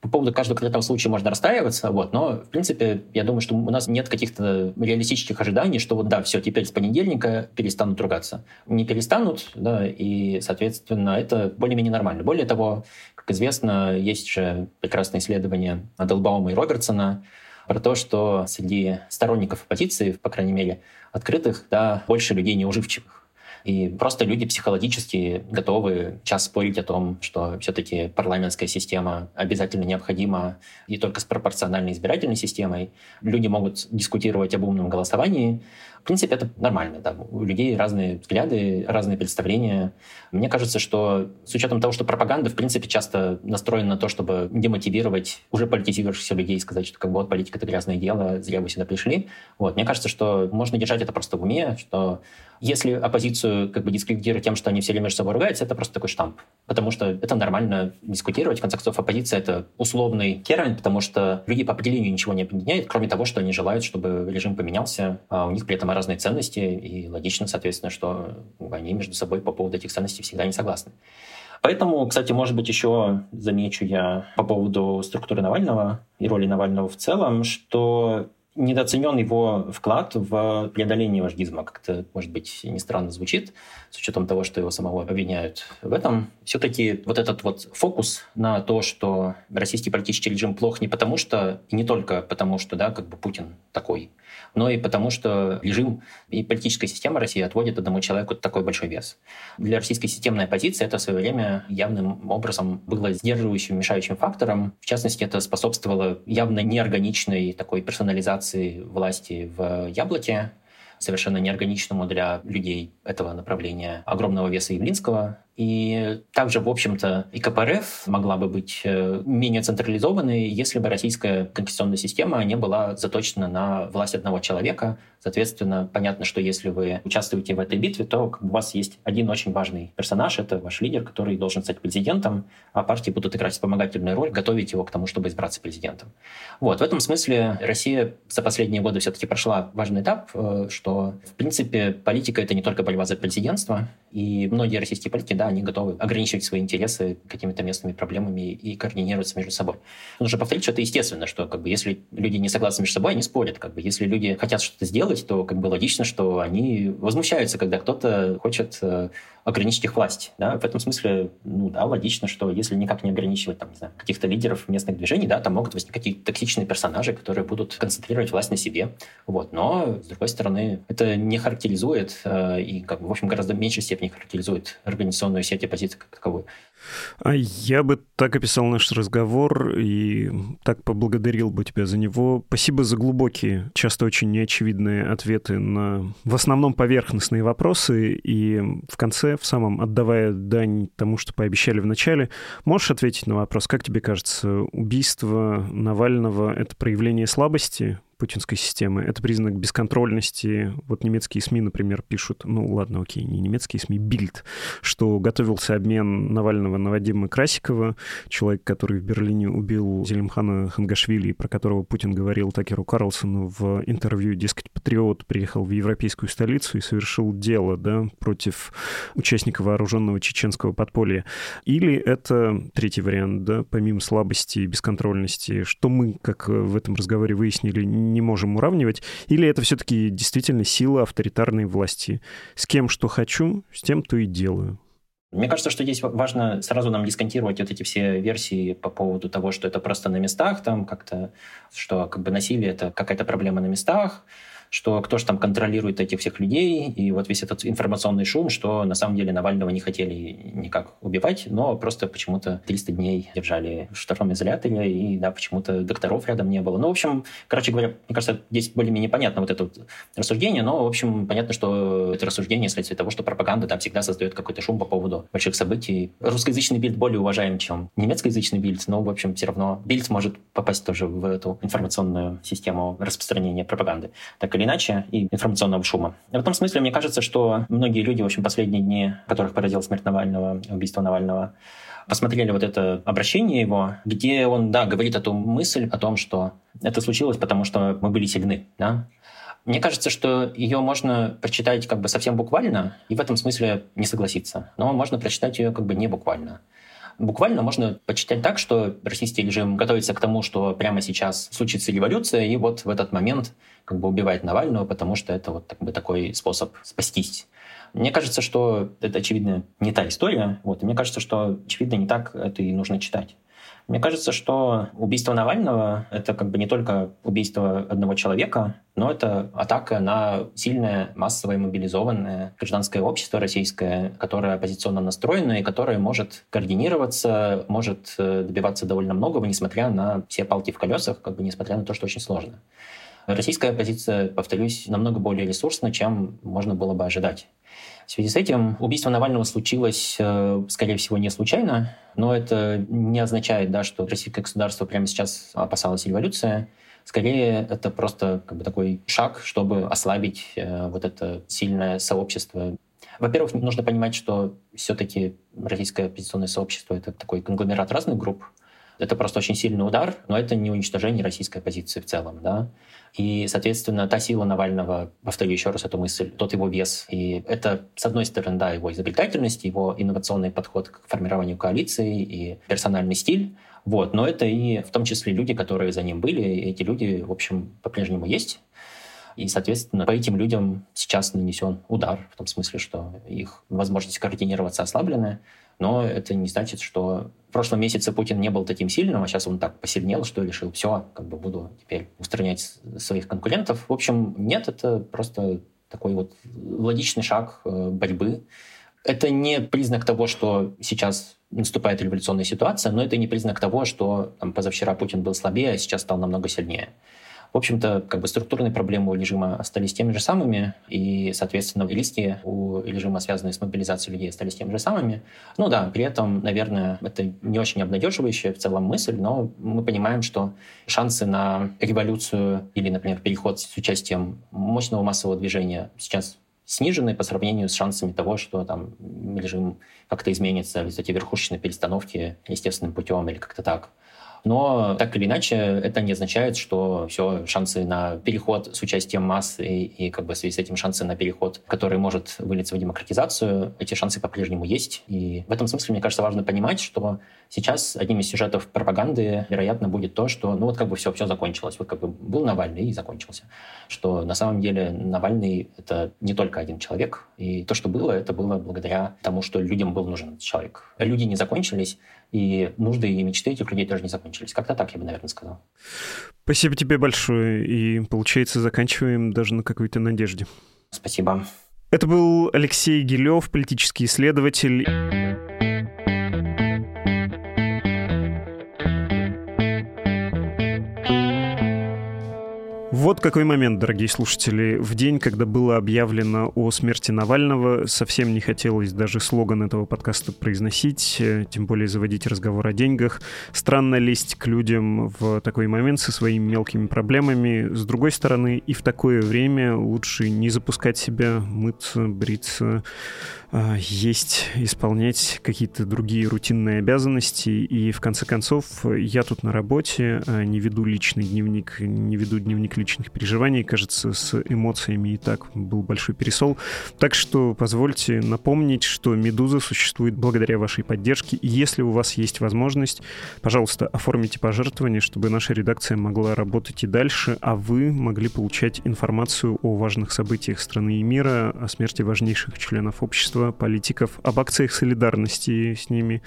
По поводу каждого конкретного случая можно расстраиваться, вот, но, в принципе, я думаю, что у нас нет каких-то реалистических ожиданий, что вот, да, все, теперь с понедельника перестанут ругаться. Не перестанут, да, и, соответственно, это более-менее нормально. Более того, как известно, есть же прекрасное исследование Аделбаума и Робертсона, про то, что среди сторонников оппозиции, по крайней мере, открытых, да, больше людей неуживчивых. И просто люди психологически готовы час спорить о том, что все-таки парламентская система обязательно необходима и только с пропорциональной избирательной системой. Люди могут дискутировать об умном голосовании, в принципе, это нормально. Да. У людей разные взгляды, разные представления. Мне кажется, что с учетом того, что пропаганда, в принципе, часто настроена на то, чтобы демотивировать уже политизировавшихся людей сказать, что как бы вот политика — это грязное дело, зря вы сюда пришли. Вот. Мне кажется, что можно держать это просто в уме, что если оппозицию как бы дискредитировать тем, что они все время между собой ругаются, это просто такой штамп. Потому что это нормально дискутировать. В конце концов, оппозиция — это условный термин, потому что люди по определению ничего не объединяют, кроме того, что они желают, чтобы режим поменялся, а у них при этом разные ценности, и логично, соответственно, что они между собой по поводу этих ценностей всегда не согласны. Поэтому, кстати, может быть, еще замечу я по поводу структуры Навального и роли Навального в целом, что недооценен его вклад в преодоление вождизма. Как-то, может быть, не странно звучит, с учетом того, что его самого обвиняют в этом. Все-таки вот этот вот фокус на то, что российский политический режим плох не потому что, не только потому что, да, как бы Путин такой, но и потому, что режим и политическая система России отводит одному человеку такой большой вес. Для российской системной оппозиции это в свое время явным образом было сдерживающим, мешающим фактором. В частности, это способствовало явно неорганичной такой персонализации власти в Яблоке, совершенно неорганичному для людей этого направления огромного веса Явлинского, и также, в общем-то, и КПРФ могла бы быть э, менее централизованной, если бы российская конституционная система не была заточена на власть одного человека. Соответственно, понятно, что если вы участвуете в этой битве, то у вас есть один очень важный персонаж, это ваш лидер, который должен стать президентом, а партии будут играть вспомогательную роль, готовить его к тому, чтобы избраться президентом. Вот. В этом смысле Россия за последние годы все-таки прошла важный этап, э, что, в принципе, политика — это не только борьба за президентство, и многие российские политики, да, они готовы ограничивать свои интересы какими-то местными проблемами и координироваться между собой. Нужно повторить, что это естественно, что как бы, если люди не согласны между собой, они спорят. Как бы, если люди хотят что-то сделать, то как бы логично, что они возмущаются, когда кто-то хочет э, ограничить их власть. Да? В этом смысле, ну да, логично, что если никак не ограничивать там, не знаю, каких-то лидеров местных движений, да, там могут возникать какие-то токсичные персонажи, которые будут концентрировать власть на себе. Вот. Но, с другой стороны, это не характеризует э, и, как бы, в общем, гораздо меньшей степени характеризует организационную сеть оппозиции как таковую. А я бы так описал наш разговор и так поблагодарил бы тебя за него. Спасибо за глубокие, часто очень неочевидные ответы на в основном поверхностные вопросы. И в конце, в самом отдавая дань тому, что пообещали в начале, можешь ответить на вопрос, как тебе кажется, убийство Навального — это проявление слабости путинской системы. Это признак бесконтрольности. Вот немецкие СМИ, например, пишут, ну ладно, окей, не немецкие СМИ, Бильд, что готовился обмен Навального на Вадима Красикова, человек, который в Берлине убил Зелимхана Хангашвили, про которого Путин говорил Такеру Карлсону в интервью, дескать, патриот приехал в европейскую столицу и совершил дело да, против участника вооруженного чеченского подполья. Или это третий вариант, да, помимо слабости и бесконтрольности, что мы, как в этом разговоре выяснили, не можем уравнивать, или это все-таки действительно сила авторитарной власти? С кем что хочу, с тем то и делаю. Мне кажется, что здесь важно сразу нам дисконтировать вот эти все версии по поводу того, что это просто на местах, там как-то, что как бы насилие это какая-то проблема на местах, что кто же там контролирует этих всех людей, и вот весь этот информационный шум, что на самом деле Навального не хотели никак убивать, но просто почему-то 300 дней держали в штрафном изоляторе, и да, почему-то докторов рядом не было. Ну, в общем, короче говоря, мне кажется, здесь более-менее понятно вот это вот рассуждение, но, в общем, понятно, что это рассуждение следствие того, что пропаганда там всегда создает какой-то шум по поводу больших событий. Русскоязычный бильд более уважаем, чем немецкоязычный бильд, но, в общем, все равно бильд может попасть тоже в эту информационную систему распространения пропаганды. Так или иначе, и информационного шума. В этом смысле мне кажется, что многие люди, в общем, последние дни, которых поразил смерть Навального, убийство Навального, посмотрели вот это обращение его, где он, да, говорит эту мысль о том, что это случилось, потому что мы были сильны, да. Мне кажется, что ее можно прочитать как бы совсем буквально, и в этом смысле не согласиться. Но можно прочитать ее как бы не буквально. Буквально можно почитать так, что российский режим готовится к тому, что прямо сейчас случится революция, и вот в этот момент как бы убивает Навального, потому что это вот как бы такой способ спастись. Мне кажется, что это, очевидно, не та история. Вот. И мне кажется, что, очевидно, не так это и нужно читать. Мне кажется, что убийство Навального — это как бы не только убийство одного человека, но это атака на сильное, массовое, мобилизованное гражданское общество российское, которое оппозиционно настроено и которое может координироваться, может э, добиваться довольно многого, несмотря на все палки в колесах, как бы несмотря на то, что очень сложно. Российская оппозиция, повторюсь, намного более ресурсна, чем можно было бы ожидать. В связи с этим убийство Навального случилось, э, скорее всего, не случайно, но это не означает, да, что российское государство прямо сейчас опасалось революции. Скорее, это просто как бы такой шаг, чтобы ослабить э, вот это сильное сообщество. Во-первых, нужно понимать, что все-таки российское оппозиционное сообщество — это такой конгломерат разных групп. Это просто очень сильный удар, но это не уничтожение российской оппозиции в целом. Да? И, соответственно, та сила Навального, повторю еще раз эту мысль, тот его вес. И это, с одной стороны, да, его изобретательность, его инновационный подход к формированию коалиции и персональный стиль. Вот. Но это и в том числе люди, которые за ним были. И эти люди, в общем, по-прежнему есть. И, соответственно, по этим людям сейчас нанесен удар, в том смысле, что их возможность координироваться ослаблены но это не значит, что в прошлом месяце Путин не был таким сильным, а сейчас он так посильнел, что решил, все, как бы буду теперь устранять своих конкурентов. В общем, нет, это просто такой вот логичный шаг э, борьбы. Это не признак того, что сейчас наступает революционная ситуация, но это не признак того, что там, позавчера Путин был слабее, а сейчас стал намного сильнее. В общем-то, как бы структурные проблемы у режима остались теми же самыми, и, соответственно, риски у режима, связанные с мобилизацией людей, остались теми же самыми. Ну да, при этом, наверное, это не очень обнадеживающая в целом мысль, но мы понимаем, что шансы на революцию или, например, переход с участием мощного массового движения сейчас снижены по сравнению с шансами того, что там режим как-то изменится в результате верхушечной перестановки естественным путем или как-то так. Но так или иначе, это не означает, что все, шансы на переход с участием масс и, и как бы в связи с этим шансы на переход, который может вылиться в демократизацию, эти шансы по-прежнему есть. И в этом смысле, мне кажется, важно понимать, что сейчас одним из сюжетов пропаганды, вероятно, будет то, что ну вот как бы все, все закончилось. Вот как бы был Навальный и закончился. Что на самом деле Навальный — это не только один человек. И то, что было, это было благодаря тому, что людям был нужен человек. Люди не закончились, и нужды и мечты этих людей тоже не закончились. Как-то так я бы, наверное, сказал. Спасибо тебе большое. И, получается, заканчиваем даже на какой-то надежде. Спасибо. Это был Алексей Гилев, политический исследователь. Вот какой момент, дорогие слушатели. В день, когда было объявлено о смерти Навального, совсем не хотелось даже слоган этого подкаста произносить, э, тем более заводить разговор о деньгах. Странно лезть к людям в такой момент со своими мелкими проблемами. С другой стороны, и в такое время лучше не запускать себя, мыться, бриться, есть исполнять какие-то другие рутинные обязанности. И в конце концов, я тут на работе, а, не веду личный дневник, не веду дневник личных переживаний. Кажется, с эмоциями и так был большой пересол. Так что позвольте напомнить, что «Медуза» существует благодаря вашей поддержке. И если у вас есть возможность, пожалуйста, оформите пожертвование, чтобы наша редакция могла работать и дальше, а вы могли получать информацию о важных событиях страны и мира, о смерти важнейших членов общества, политиков, об акциях солидарности с ними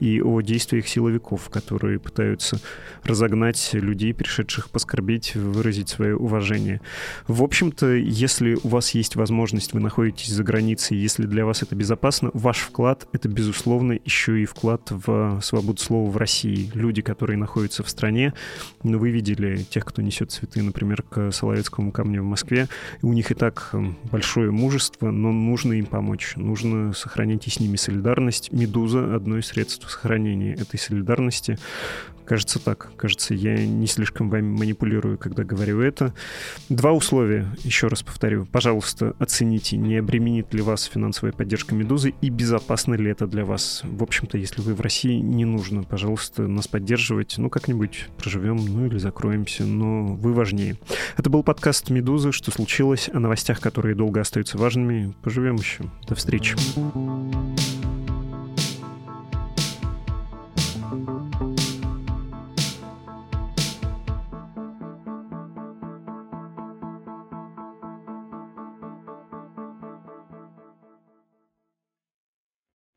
и о действиях силовиков, которые пытаются разогнать людей, пришедших поскорбить, выразить свое уважение. В общем-то, если у вас есть возможность, вы находитесь за границей, если для вас это безопасно, ваш вклад — это, безусловно, еще и вклад в свободу слова в России. Люди, которые находятся в стране, ну, вы видели тех, кто несет цветы, например, к Соловецкому камню в Москве, у них и так большое мужество, но нужно им помочь, нужно нужно сохранить и с ними солидарность. «Медуза» — одно из средств сохранения этой солидарности. Кажется так. Кажется, я не слишком вами манипулирую, когда говорю это. Два условия, еще раз повторю. Пожалуйста, оцените, не обременит ли вас финансовая поддержка «Медузы» и безопасно ли это для вас. В общем-то, если вы в России, не нужно, пожалуйста, нас поддерживать. Ну, как-нибудь проживем, ну или закроемся, но вы важнее. Это был подкаст «Медузы. Что случилось?» о новостях, которые долго остаются важными. Поживем еще. До встречи. reach. Thank you.